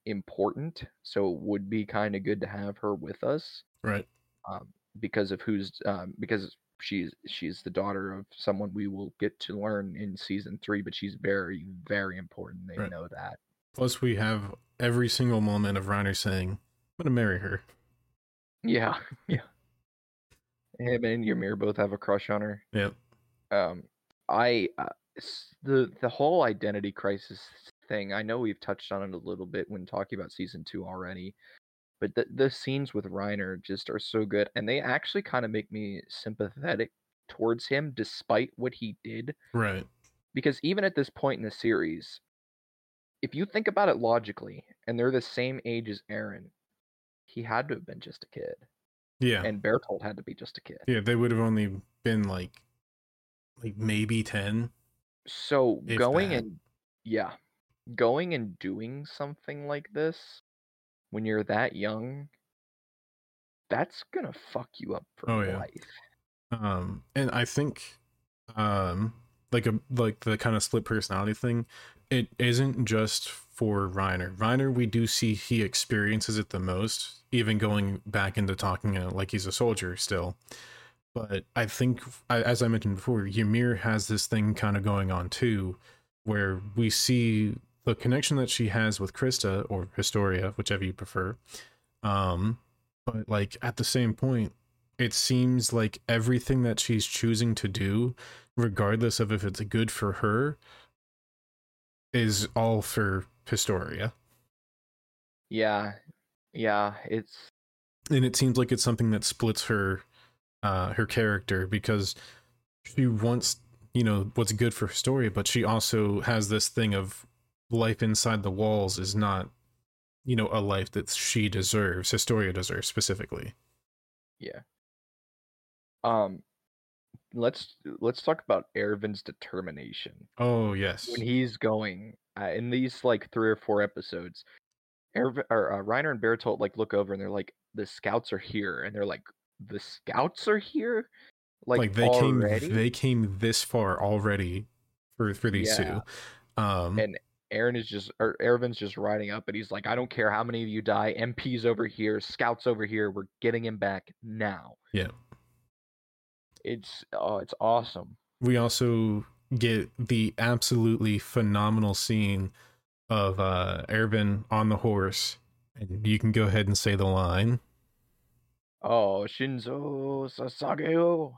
important, so it would be kind of good to have her with us Right. um, because of who's um, because she's she's the daughter of someone we will get to learn in season three, but she's very very important. They Right. know that. Plus, we have every single moment of Reiner saying, "I'm gonna marry her." Yeah, yeah. Him and Ymir both have a crush on her. Yep. um i uh, the the whole identity crisis thing i know we've touched on it a little bit when talking about season two already but the, the scenes with reiner just are so good and they actually kind of make me sympathetic towards him despite what he did Right. because even at this point in the series if you think about it logically and they're the same age as eren he had to have been just a kid Yeah. and bertolt had to be just a kid yeah. They would have only been like, like maybe ten. So If going that. and yeah, going and doing something like this when you're that young, that's gonna fuck you up for Oh, yeah. life. Um, and I think, um, like a like the kind of split personality thing, it isn't just for Reiner. Reiner, we do see he experiences it the most, even going back into talking uh, like he's a soldier still. But I think, as I mentioned before, Ymir has this thing kind of going on too, where we see the connection that she has with Krista or Historia, whichever you prefer. Um, but like at the same point, it seems like everything that she's choosing to do, regardless of if it's good for her, is all for Historia. Yeah, yeah, it's And it seems like it's something that splits her uh her character because she wants, you know, what's good for Historia, but she also has this thing of life inside the walls is not, you know, a life that she deserves, Historia deserves specifically. yeah. Um, let's let's talk about Erwin's determination. Oh yes. when he's going uh, in these like three or four episodes Erv- or uh, Reiner and Bertolt like look over and they're like the scouts are here and they're like the scouts are here like, like, they already? came they came this far already for for these Yeah. two. Um And- Eren is just or Erwin's just riding up and he's like I don't care how many of you die MPs over here scouts over here we're getting him back now. Yeah. it's oh it's awesome. We also get the absolutely phenomenal scene of uh Erwin on the horse and you can go ahead and say the line oh Shinzo Sasageyo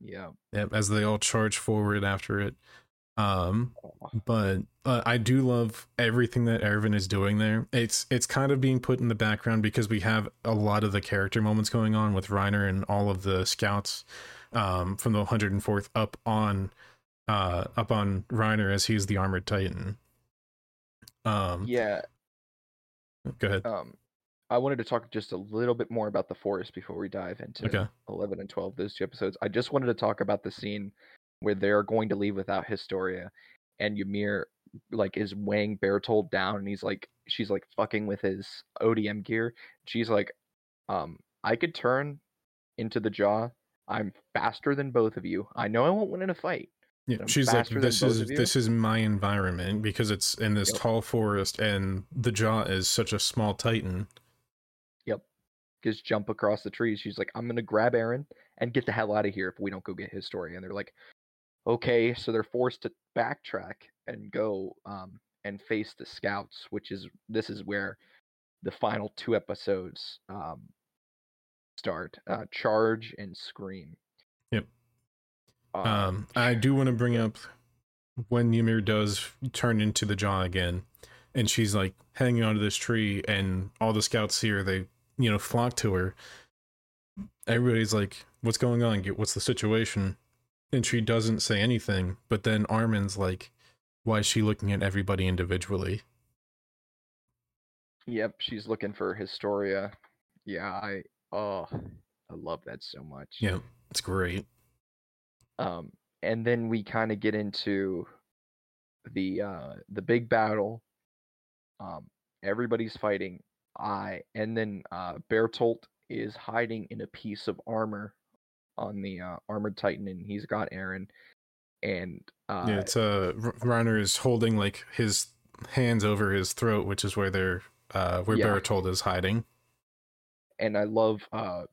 yeah yep, as they all charge forward after it um but uh, I do love everything that Erwin is doing there. It's it's kind of being put in the background because we have a lot of the character moments going on with Reiner and all of the scouts um, from the 104th up on uh, up on Reiner as he's the armored titan. Um, yeah go ahead. um i wanted to talk just a little bit more about the forest before we dive into Okay. 11 and 12 those two episodes i just wanted to talk about the scene where they're going to leave without historia and ymir like is weighing bertolt down and he's like she's like fucking with his odm gear she's like um i could turn into the jaw i'm faster than both of you i know i won't win in a fight Yeah, she's like, this is this is my environment because it's in this Yep. tall forest, and the jaw is such a small titan. Just jump across the trees. She's like, I'm gonna grab Eren and get the hell out of here if we don't go get Historia. And they're like, okay, so they're forced to backtrack and go um, and face the scouts, which is this is where the final two episodes um, start: uh, Charge and Scream. Yep. Uh, Um, I do want to bring up when Ymir does turn into the jaw again, and she's like hanging onto this tree, and all the scouts see her. They, you know, flock to her. Everybody's like, "What's going on? What's the situation?" And she doesn't say anything. But then Armin's like, "Why is she looking at everybody individually?" Yep, she's looking for Historia. Yeah, I oh, I love that so much. Yeah, it's great. um, and then we kind of get into the uh, the big battle. Um, everybody's fighting. I and then uh, Bertolt is hiding in a piece of armor on the uh, armored titan, and he's got Eren. And uh, yeah, it's uh, Reiner is holding like his hands over his throat, which is where they're uh, where Yeah. Bertolt is hiding. and I love uh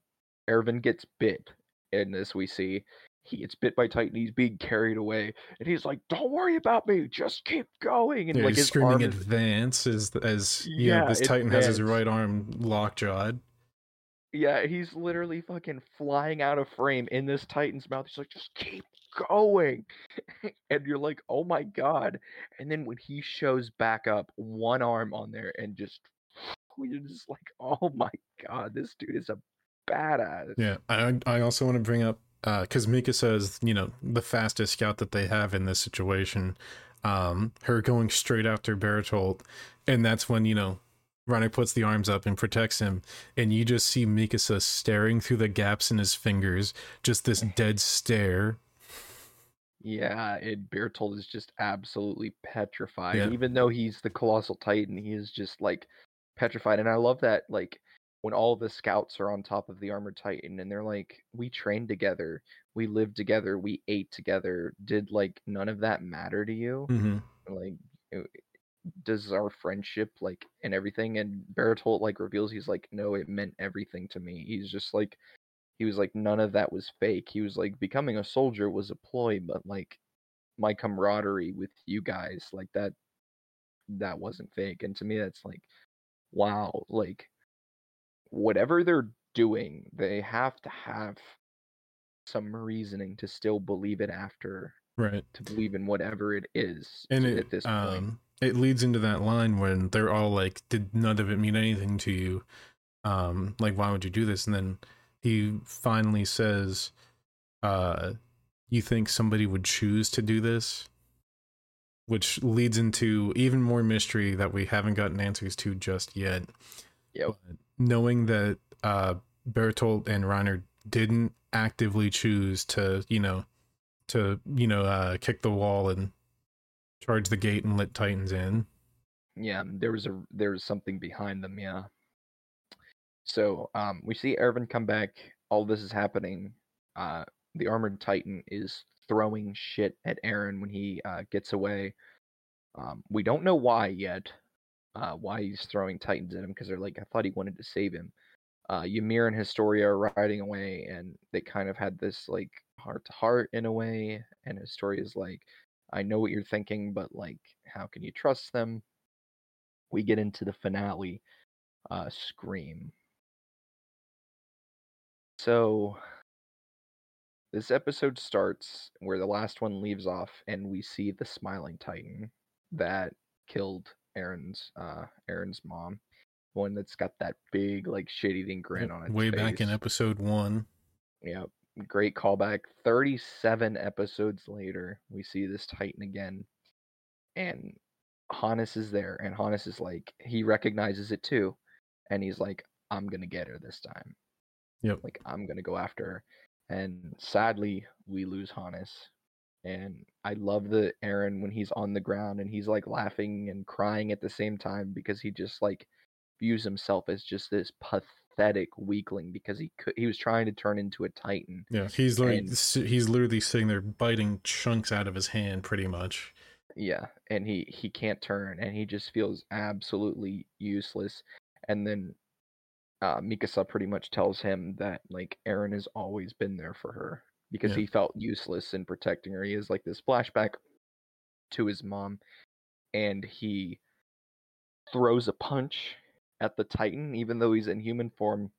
Erwin gets bit in this we see he gets bit by Titan, he's being carried away, and he's like, Don't worry about me, just keep going. And Yeah, like he's his screaming arm is advance as as you know Yeah, this Titan has his right arm lockjawed. Yeah, he's literally fucking flying out of frame in this Titan's mouth. He's like, just keep going. and you're like, oh my god. And then when he shows back up, one arm on there and just you're just like, oh my god, this dude is a badass. Yeah, I I also want to bring up because Mikasa's you know the fastest scout that they have in this situation, um, her going straight after Bertolt, and that's when you know. Reiner puts the arms up and protects him, and you just see Mikasa staring through the gaps in his fingers, just this dead stare. Yeah, and Bertolt is just absolutely petrified. Yeah. Even though he's the colossal titan, he is just like petrified. And I love that like when all the scouts are on top of the armored titan and they're like, We trained together, we lived together, we ate together. Did like none of that matter to you? hmm Like uh, does our friendship like and everything and Bertolt like reveals he's like, No, it meant everything to me. He's just like he was like none of that was fake. He was like becoming a soldier was a ploy, but like my camaraderie with you guys like that that wasn't fake and to me that's like wow like whatever they're doing they have to have some reasoning to still believe it after Right. to believe in whatever it is and it at this point um it leads into that line when they're all like did none of it mean anything to you um like why would you do this and then he finally says uh you think somebody would choose to do this which leads into even more mystery that we haven't gotten answers to just yet Yep. But knowing that uh Bertolt and Reiner didn't actively choose to you know to you know uh kick the wall and charge the gate and let titans in. Yeah there was a there was something behind them yeah. So um we see Erwin come back. All this is happening. Uh the armored titan is throwing shit at Eren when he uh gets away. Um we don't know why yet uh why he's throwing titans at him because they're like I thought he wanted to save him. Uh Ymir and Historia are riding away and they kind of had this like heart to heart in a way and Historia's like I know what you're thinking but like how can you trust them? We get into the finale uh scream. So this episode starts where the last one leaves off and we see the smiling titan that killed eren's uh eren's mom one that's got that big like shit-eating grin on its way back in episode one Yep. Great callback. 37 episodes later, we see this Titan again. And Hannes is there. And Hannes is like, he recognizes it too. And he's like, I'm going to get her this time. Yep. Like, I'm going to go after her. And sadly, we lose Hannes. And I love the Eren when he's on the ground and he's like laughing and crying at the same time because he just like views himself as just this pathetic weakling because he could he was trying to turn into a titan. Yeah, he's literally And- he's literally sitting there biting chunks out of his hand, pretty much. Yeah, and he he can't turn, and he just feels absolutely useless. And then uh, Mikasa pretty much tells him that like Eren has always been there for her because Yeah. he felt useless in protecting her. He has like this flashback to his mom, and he throws a punch at the Titan, even though he's in human form.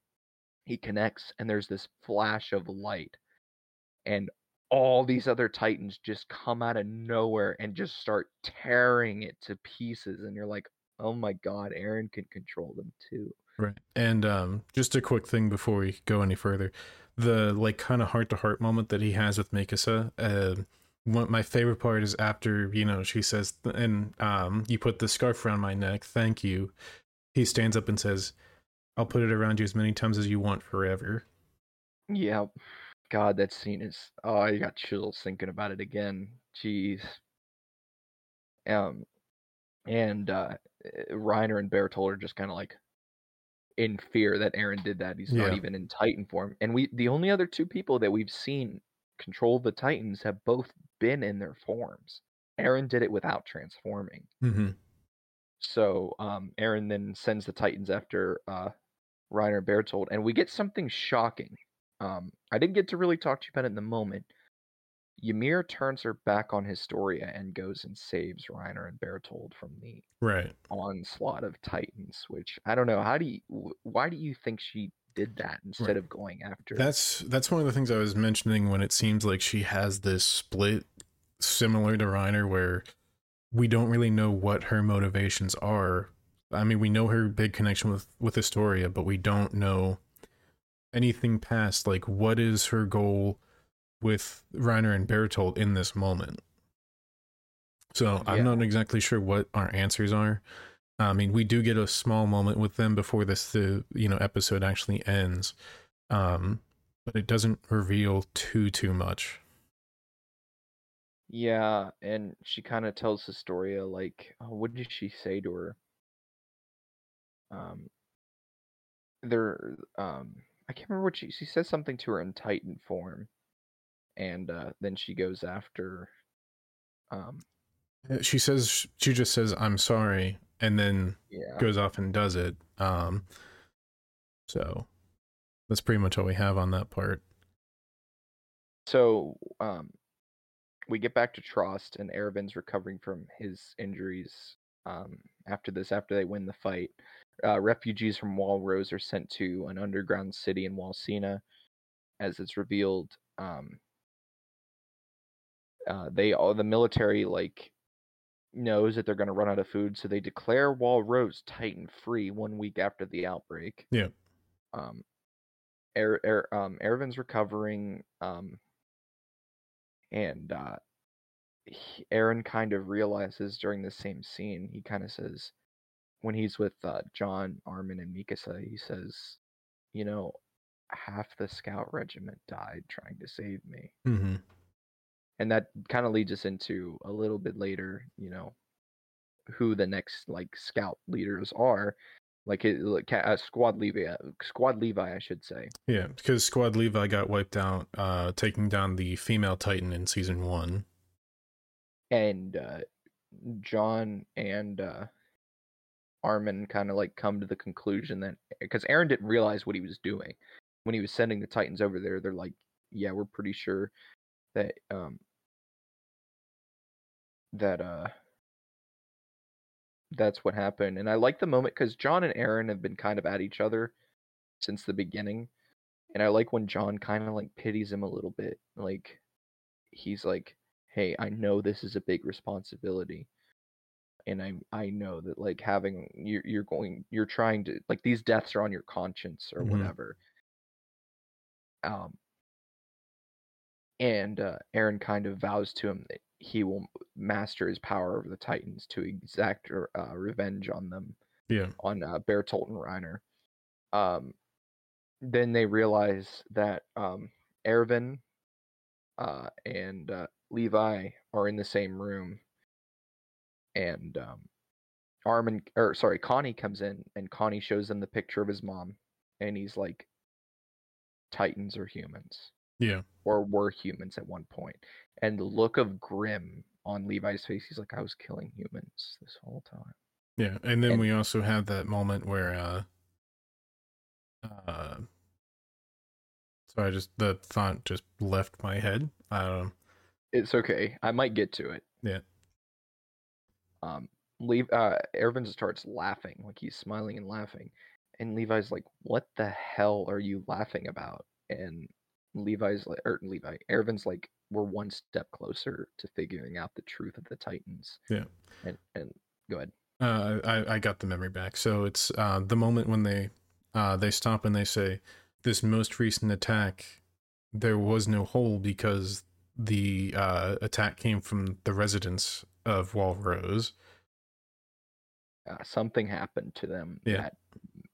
He connects, and there's this flash of light, and all these other titans just come out of nowhere and just start tearing it to pieces and you're like oh my god eren can control them too Right. And um, just a quick thing before we go any further, the like kind of heart to heart moment that he has with Mikasa. Uh, one, my favorite part is after you know she says, and um, you put the scarf around my neck. Thank you. He stands up and says, "I'll put it around you as many times as you want forever." yeah god that scene is oh i got chills thinking about it again jeez um and uh reiner and bertolt are just kind of like in fear that eren did that he's not even in titan form and we the only other two people that we've seen control the titans have both been in their forms eren did it without transforming Mm-hmm. So um, Eren then sends the Titans after uh, Reiner Bertolt, and we get something shocking. Um, I didn't get to really talk to you about it in the moment. Ymir turns her back on Historia and goes and saves Reiner and Bertolt from the Right. onslaught of Titans. Which I don't know. How do you? Why do you think she did that instead Right. of going after? That's that's one of the things I was mentioning when it seems like she has this split similar to Reiner where we don't really know what her motivations are. I mean, we know her big connection with with Historia, but we don't know anything past like what is her goal with Reiner and Bertolt in this moment. So I'm Yeah. not exactly sure what our answers are. I mean, we do get a small moment with them before this the you know episode actually ends, um, but it doesn't reveal too too much. Yeah, and she kind of tells Historia like, oh, what did she say to her? Um, there, um, I can't remember what she she says something to her in Titan form, and uh, then she goes after, um, Uh, She says she just says I'm sorry, and then yeah, goes off and does it. Um, so that's pretty much all we have on that part. So, um, we get back to Trost, and Erwin's recovering from his injuries. Um, after this, after they win the fight, uh, refugees from Wall Rose are sent to an underground city in Wall Sina. As it's revealed, um, uh, they all the military like knows that they're going to run out of food, so they declare Wall Walrose Titan free one week after the outbreak. Yeah. Um, Er, er, um, Erwin's recovering. Um, and uh, he- Eren kind of realizes during the same scene, he kind of says, when he's with uh, Jean, Armin, and Mikasa, he says, you know, half the scout regiment died trying to save me. Mm-hmm. And that kind of leads us into a little bit later, you know, who the next like scout leaders are. Like, it, like uh, Squad Levi, Squad Levi, I should say. Yeah, because Squad Levi got wiped out, uh, taking down the female Titan in season one. and uh, Jean and uh, Armin kind of like come to the conclusion that because Eren didn't realize what he was doing when he was sending the Titans over there. They're like, yeah, we're pretty sure that um that uh that's what happened. And I like the moment because Jean and Eren have been kind of at each other since the beginning, and I like when Jean kind of like pities him a little bit, like he's like hey i know this is a big responsibility and i i know that like having you're, you're going you're trying to like these deaths are on your conscience or Mhm. whatever um and uh eren kind of vows to him that he will master his power over the titans to exact uh, revenge on them Yeah, on uh, Bertolt and Reiner. Um, then they realize that um, Erwin uh, and uh, Levi are in the same room, and um, Armin or sorry, Connie comes in and Connie shows them the picture of his mom, and he's like, Titans are humans, Yeah. or were humans at one point. And the look of grim on Levi's face, he's like, I was killing humans this whole time. Yeah. And then And- we also have that moment where uh uh so I just the thought just left my head. I don't. It's okay. I might get to it. Yeah. Um, Lev uh, Erwin starts laughing, like he's smiling and laughing, and Levi's like, "What the hell are you laughing about?" And Levi's like, or Levi, Erwin's like, "We're one step closer to figuring out the truth of the Titans." Yeah. And and go ahead. Uh, I, I got the memory back. So it's uh, the moment when they uh, they stop and they say, "This most recent attack, there was no hole because the uh, attack came from the residents of Wall Rose." Uh, something happened to them Yeah. that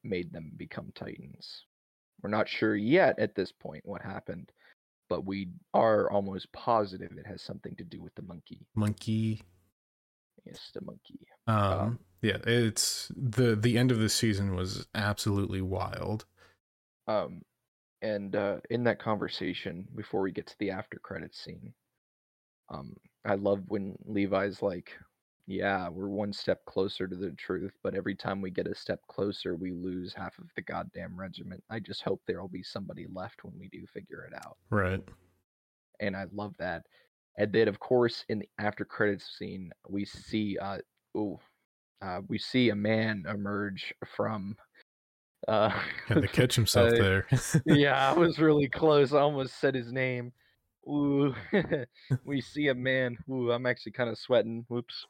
made them become Titans. We're not sure yet at this point what happened, but we are almost positive it has something to do with the monkey. Monkey. Yes, the monkey. Um, Um, yeah, it's the the end of the season was absolutely wild. Um, and uh, in that conversation, before we get to the after credits scene, um, I love when Levi's like, "Yeah, we're one step closer to the truth, but every time we get a step closer, we lose half of the goddamn regiment. I just hope there'll be somebody left when we do figure it out." Right. and I love that. And then, of course, in the after credits scene, we see uh, ooh, uh, we see a man emerge from. Uh, Had to catch himself uh, there. yeah, I was really close. I almost said his name. Ooh, we see a man. Ooh, I'm actually kind of sweating. Whoops,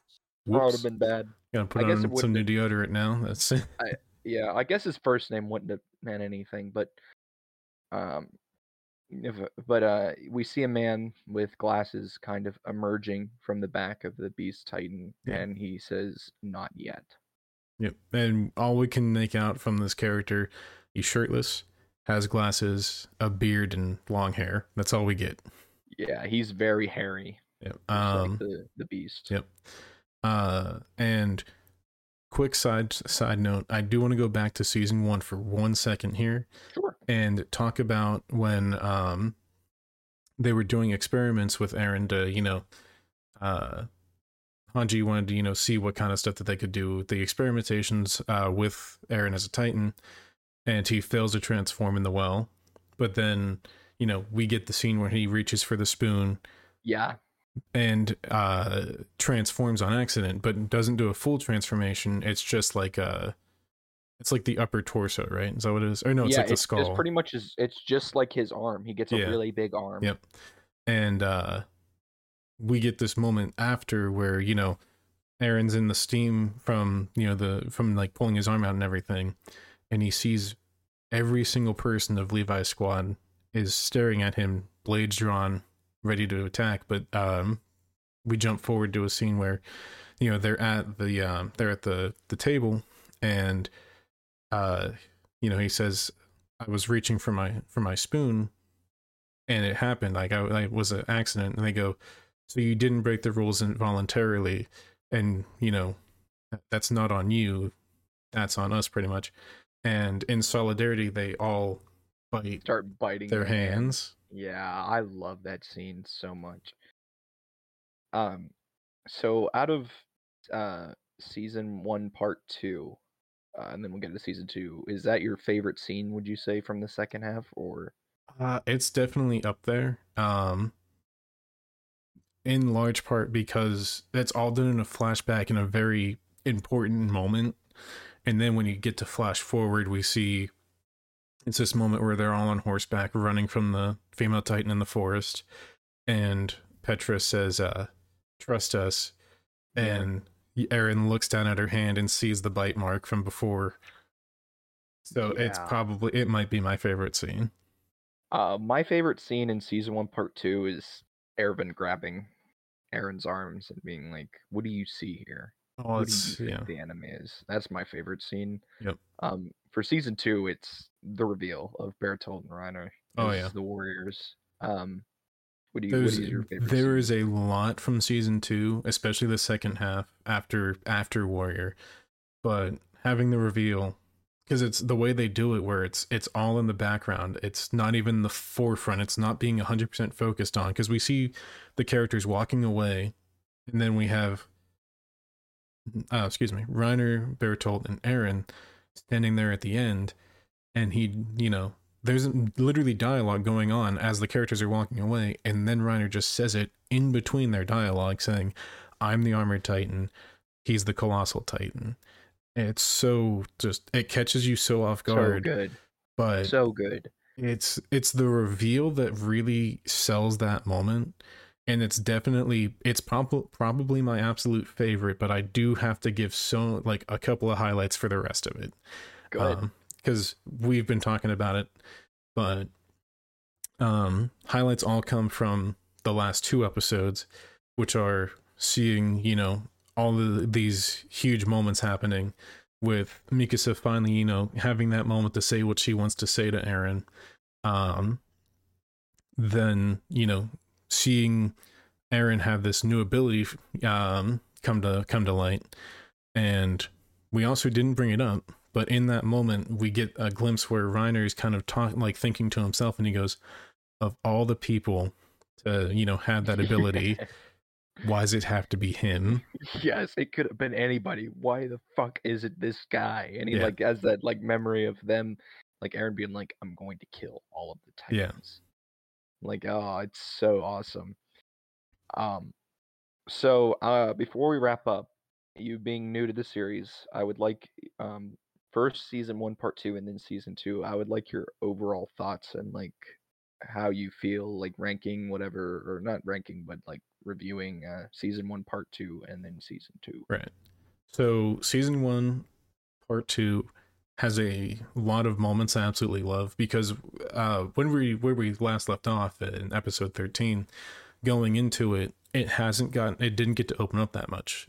that would have been bad. Gotta put I guess on some new deodorant now. That's it. Yeah, I guess his first name wouldn't have meant anything, but um, if, but uh, we see a man with glasses kind of emerging from the back of the Beast Titan, Yeah. and he says, "Not yet." Yep. And all we can make out from this character, he's shirtless, has glasses, a beard, and long hair. That's all we get. Yeah, he's very hairy, Yep. just like Um. the the Beast. Yep. Uh. And quick side side note, I do want to go back to season one for one second here Sure. and talk about when um they were doing experiments with Eren to you know uh Hanji wanted to you know see what kind of stuff that they could do with the experimentations uh with Eren as a Titan and he fails to transform in the well but then you know we get the scene where he reaches for the spoon Yeah, and uh transforms on accident but doesn't do a full transformation it's just like uh it's like the upper torso right is that what it is or no it's yeah, like the it's skull just pretty much his, it's just like his arm. He gets a Yeah. really big arm. Yep. and uh we get this moment after where you know eren's in the steam from you know the from like pulling his arm out and everything and he sees every single person of levi's squad is staring at him blades drawn ready to attack but um we jump forward to a scene where you know they're at the um they're at the the table and uh you know he says i was reaching for my for my spoon and it happened. Like I, it was an accident and they go so you didn't break the rules involuntarily, and you know that's not on you. That's on us pretty much. And in solidarity they all bite Start biting their hand. hands Yeah, I love that scene so much. Um, so out of uh season one, part two, uh, and then we'll get to season two. Is that your favorite scene? Would you say from the second half, or Uh, it's definitely up there. Um, in large part because that's all done in a flashback in a very important moment, and then when you get to flash forward, we see it's this moment where they're all on horseback running from the female titan in the forest, and Petra says, uh, "Trust us," Yeah. and Eren looks down at her hand and sees the bite mark from before. So it's probably it might be my favorite scene. uh, my favorite scene in season one, part two, is Erwin grabbing Eren's arms and being like, "What do you see here?" Oh, it's yeah. the anime is? That's my favorite scene. Yep. Um, for season two, it's the reveal of Bertolt and Reiner. Oh, yeah. the Warriors. Um, what do you? What There's is your favorite? there scene? is a lot from season two, especially the second half after after Warrior, but having the reveal because it's the way they do it where it's it's all in the background it's not even the forefront it's not being 100% focused on because we see the characters walking away and then we have uh, excuse me reiner bertolt and Eren standing there at the end and he you know there's literally dialogue going on as the characters are walking away and then reiner just says it in between their dialogue saying i'm the armored titan he's the colossal titan it's so just it catches you so off guard. So good. But so good. It's it's the reveal that really sells that moment. And it's definitely it's prob- probably my absolute favorite, but I do have to give so like a couple of highlights for the rest of it. Because um, we've been talking about it, but um highlights all come from the last two episodes, which are seeing, you know, all of these huge moments happening with Mikasa finally, you know, having that moment to say what she wants to say to eren Um, then, you know, seeing Eren have this new ability um, come to come to light. And we also didn't bring it up, but in that moment we get a glimpse where Reiner is kind of talking like thinking to himself and he goes, Of all the people to, you know, have that ability why does it have to be him? Yes, it could have been anybody. Why the fuck is it this guy? And he yeah. like has that like memory of them, like Eren being like, "I'm going to kill all of the titans." Like, oh, it's so awesome. Um, so uh, before we wrap up, you being new to the series, I would like um first season one, part two, and then season two. I would like your overall thoughts and like how you feel like ranking whatever or not ranking but like reviewing uh season 1 part 2 and then season 2 right so season 1 part 2 has a lot of moments I absolutely love because uh when we where we last left off in episode 13 going into it it hasn't gotten it didn't get to open up that much.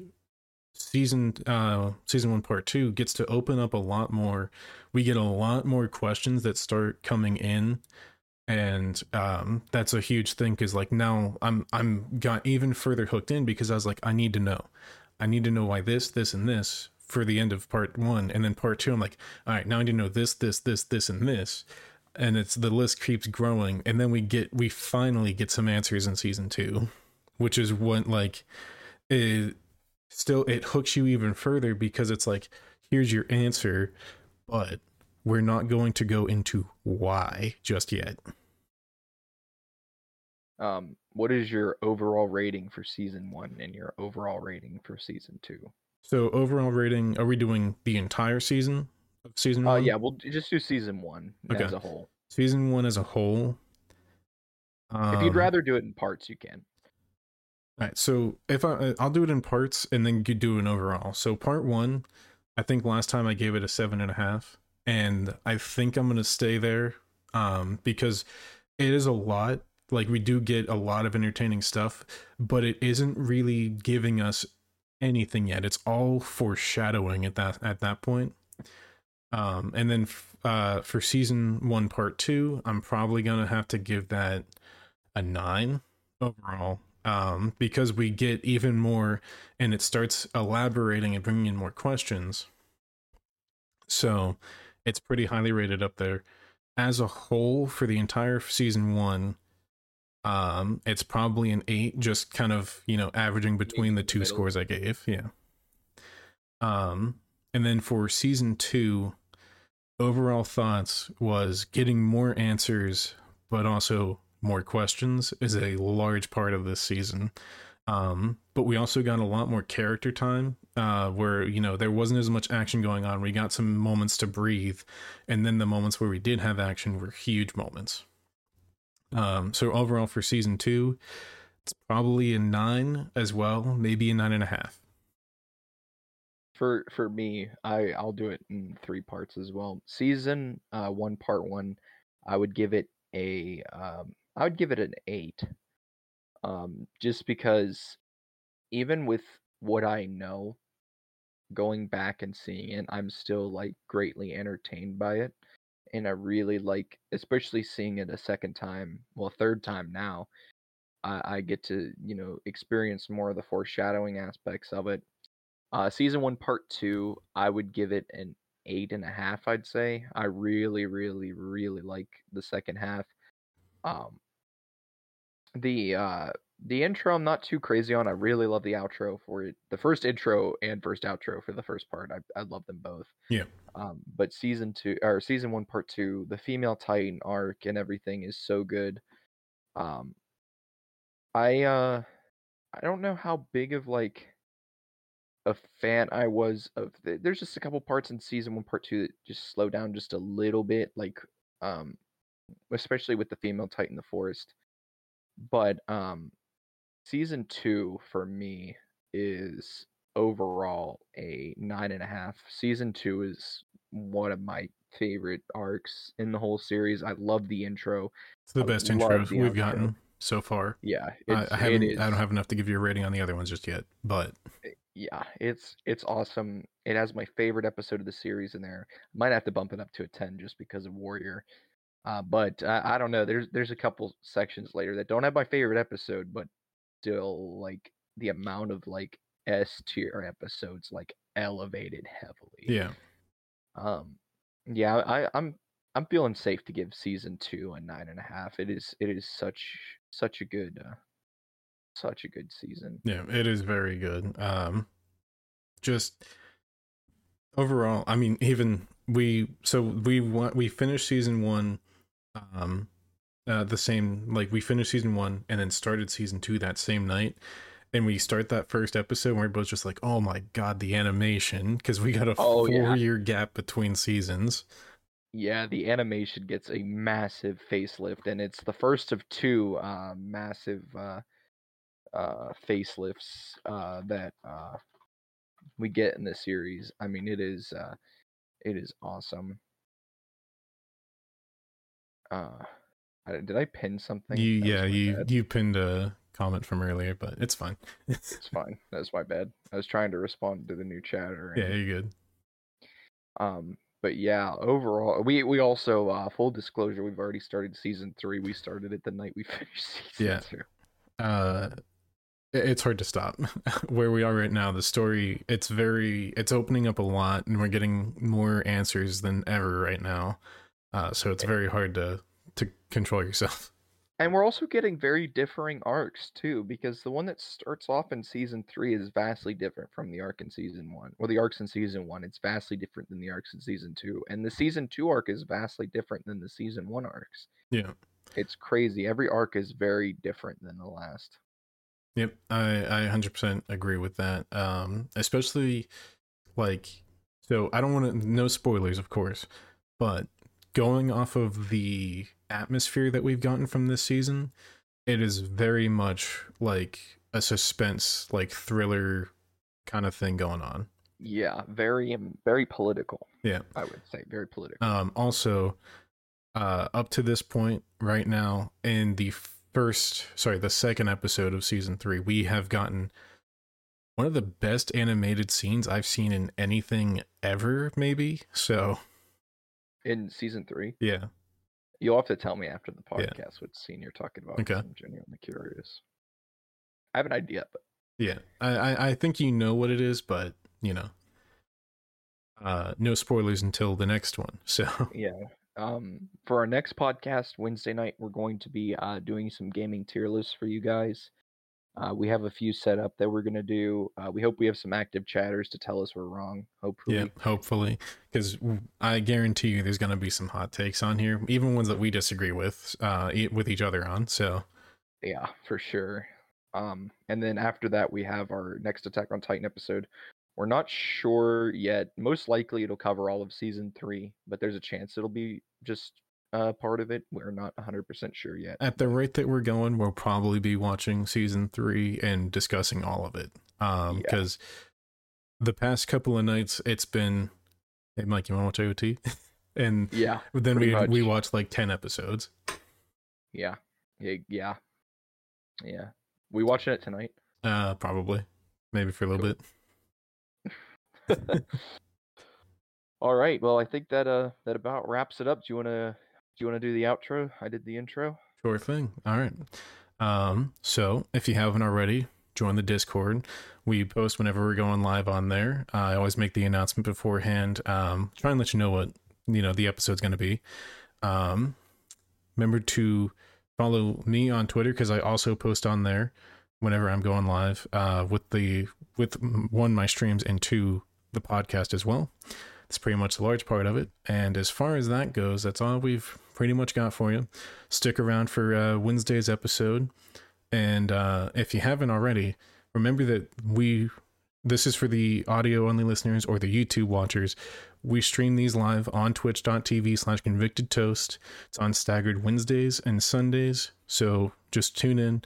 Season uh season 1 part 2 gets to open up a lot more. We get a lot more questions that start coming in. And um, that's a huge thing because like now i'm i'm got even further hooked in because i was like i need to know. I need to know why this this and this for the end of part one and then part two i'm like all right now i need to know this this this this and this and it's the list keeps growing and then we get we finally get some answers in season two which is what like it still it hooks you even further because it's like here's your answer but we're not going to go into why just yet. Um, what is your overall rating for season one and your overall rating for season two? So overall rating, are we doing the entire season of season uh, one? yeah, we'll just do season one okay. as a whole. Season one as a whole. Um, if you'd um, rather do it in parts, you can. All right, so if I I'll do it in parts and then you do an overall. So part one, I think last time I gave it a seven and a half and I think I'm gonna stay there um, because it is a lot. Like we do get a lot of entertaining stuff, but it isn't really giving us anything yet. It's all foreshadowing at that at that point. Um, and then uh, for season one, part two, I'm probably gonna have to give that a nine overall um, because we get even more, and it starts elaborating and bringing in more questions. So it's pretty highly rated up there. As a whole, for the entire season one, um, it's probably an eight, just kind of you know averaging between the two middle. scores I gave. Yeah. Um, and then for season two, overall thoughts was getting more answers, but also more questions is a large part of this season. Um, but we also got a lot more character time uh, where you know there wasn't as much action going on. We got some moments to breathe, and then the moments where we did have action were huge moments. Um, so overall for season two, it's probably a nine as well, maybe a nine and a half. For for me, I I'll do it in three parts as well. Season uh, one, part one, I would give it a um, I would give it an eight um, just because even with what I know, going back and seeing it, I'm still like greatly entertained by it. And I really like, especially seeing it a second time, well, third time now. I, I get to, you know, experience more of the foreshadowing aspects of it. Uh, season one, part two, I would give it an eight and a half, I'd say. I really, really, really like the second half. Um, the uh, the intro I'm not too crazy on. I really love the outro for it. The first intro and first outro for the first part. I I love them both. Yeah. Um, but season two or season one, part two, the female Titan arc and everything is so good. Um, I uh, I don't know how big of like a fan I was of. The, there's just a couple parts in season one, part two that just slow down just a little bit, like um, especially with the female Titan, the forest. But um, season two for me is overall a nine and a half. Season two is one of my favorite arcs in the whole series. I love the intro. It's the I best intro the we've outro. gotten so far. Yeah, I, I haven't. I don't have enough to give you a rating on the other ones just yet, but Yeah, it's it's awesome. It has my favorite episode of the series in there. Might have to bump it up to a ten just because of Warrior. Uh, but uh, I don't know. There's there's a couple sections later that don't have my favorite episode, but still like the amount of like S tier episodes like elevated heavily. yeah, Um, yeah, I, I'm I'm feeling safe to give season two a nine and a half. It is it is such such a good uh, such a good season. yeah, it is very good. Um, just overall, I mean, even we so we wa- we finished season one, um, uh, the same like we finished season one and then started season two that same night. And we start that first episode, and we're both just like, "Oh my god, the animation!" Because we got a Oh, yeah. four-year gap between seasons. Yeah, the animation gets a massive facelift, and it's the first of two uh, massive uh, uh, facelifts uh, that uh, we get in the series. I mean, it is uh, it is awesome. Uh, did I pin something? You, That yeah, you bad. you pinned a comment from earlier, but it's fine. It's fine. That's my bad. I was trying to respond to the new chatter. yeah, you're good. Um, but yeah, overall, we we also uh, full disclosure, we've already started season three. We started it the night we finished season Yeah. two. uh it's hard to stop where we are right now the story it's very it's opening up a lot and we're getting more answers than ever right now uh so it's very hard to to control yourself And we're also getting very differing arcs too, because the one that starts off in season three is vastly different from the arc in season one. Well, the arcs in season one, it's vastly different than the arcs in season two, and the season two arc is vastly different than the season one arcs. yeah It's crazy. Every arc is very different than the last. yep i i 100% agree with that um especially like so i don't want to no spoilers of course but going off of the atmosphere that we've gotten from this season it is very much like a suspense like thriller kind of thing going on Yeah, very um, very political. Yeah. I would say very political. um also uh up to this point right now in the first sorry the second episode of season 3 we have gotten one of the best animated scenes i've seen in anything ever maybe so in season three, yeah you'll have to tell me after the Yeah. podcast what scene you're talking about. Okay. I'm genuinely curious. I have an idea, but yeah I, I i think you know what it is but you know uh no spoilers until the next one so Yeah. Um, for our next podcast Wednesday night, we're going to be uh, doing some gaming tier lists for you guys. Uh, we have a few set up that we're gonna do. Uh, we hope we have some active chatters to tell us we're wrong. Hopefully, Yeah, hopefully, because I guarantee you, there's gonna be some hot takes on here, even ones that we disagree with, uh, with each other on. So yeah, for sure. Um, and then after that, we have our next Attack on Titan episode. We're not sure yet. Most likely, it'll cover all of season three, but there's a chance it'll be just uh, part of it. We're not 100% sure yet. at the rate that we're going, we'll probably be watching season three and discussing all of it. Um, Yeah. because the past couple of nights, it's been, hey Mike, you want to watch AOT? and Yeah, then we we watched like ten episodes. yeah, yeah, yeah, yeah. We watching it tonight. Uh, probably, maybe for a little Cool. bit. All right. Well, I think that uh that about wraps it up. Do you wanna do you wanna do the outro? I did the intro. Sure thing. All right. Um, so if you haven't already, join the Discord. We post whenever we're going live on there. Uh, I always make the announcement beforehand. Um, try and let you know what you know the episode's going to be. Um, remember to follow me on Twitter because I also post on there whenever I'm going live uh, with the with one my streams and two the podcast as well. That's pretty much the large part of it. And as far as that goes, that's all we've pretty much got for you. Stick around for uh, Wednesday's episode. And uh, if you haven't already, remember that we this is for the audio only listeners or the YouTube watchers. We stream these live on twitch.tv slash convicted toast. It's on staggered Wednesdays and Sundays. So just tune in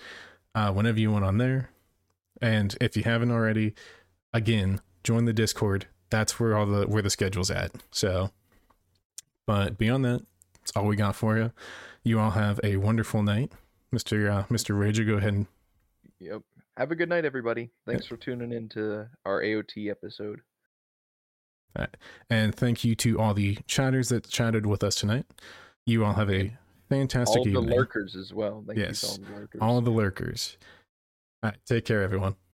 uh, whenever you want on there. And if you haven't already, again, join the Discord. That's where all the where the schedule's at. So but beyond that, that's all we got for you. You all have a wonderful night. Mr. Uh, Mr. Rager, go ahead and Yep. Have a good night, everybody. Thanks for tuning in to our AOT episode. and thank you to all the chatters that chatted with us tonight. You all have a fantastic all the evening. lurkers as well. Thank Yes. you all the lurkers. all the lurkers. All right, take care, everyone.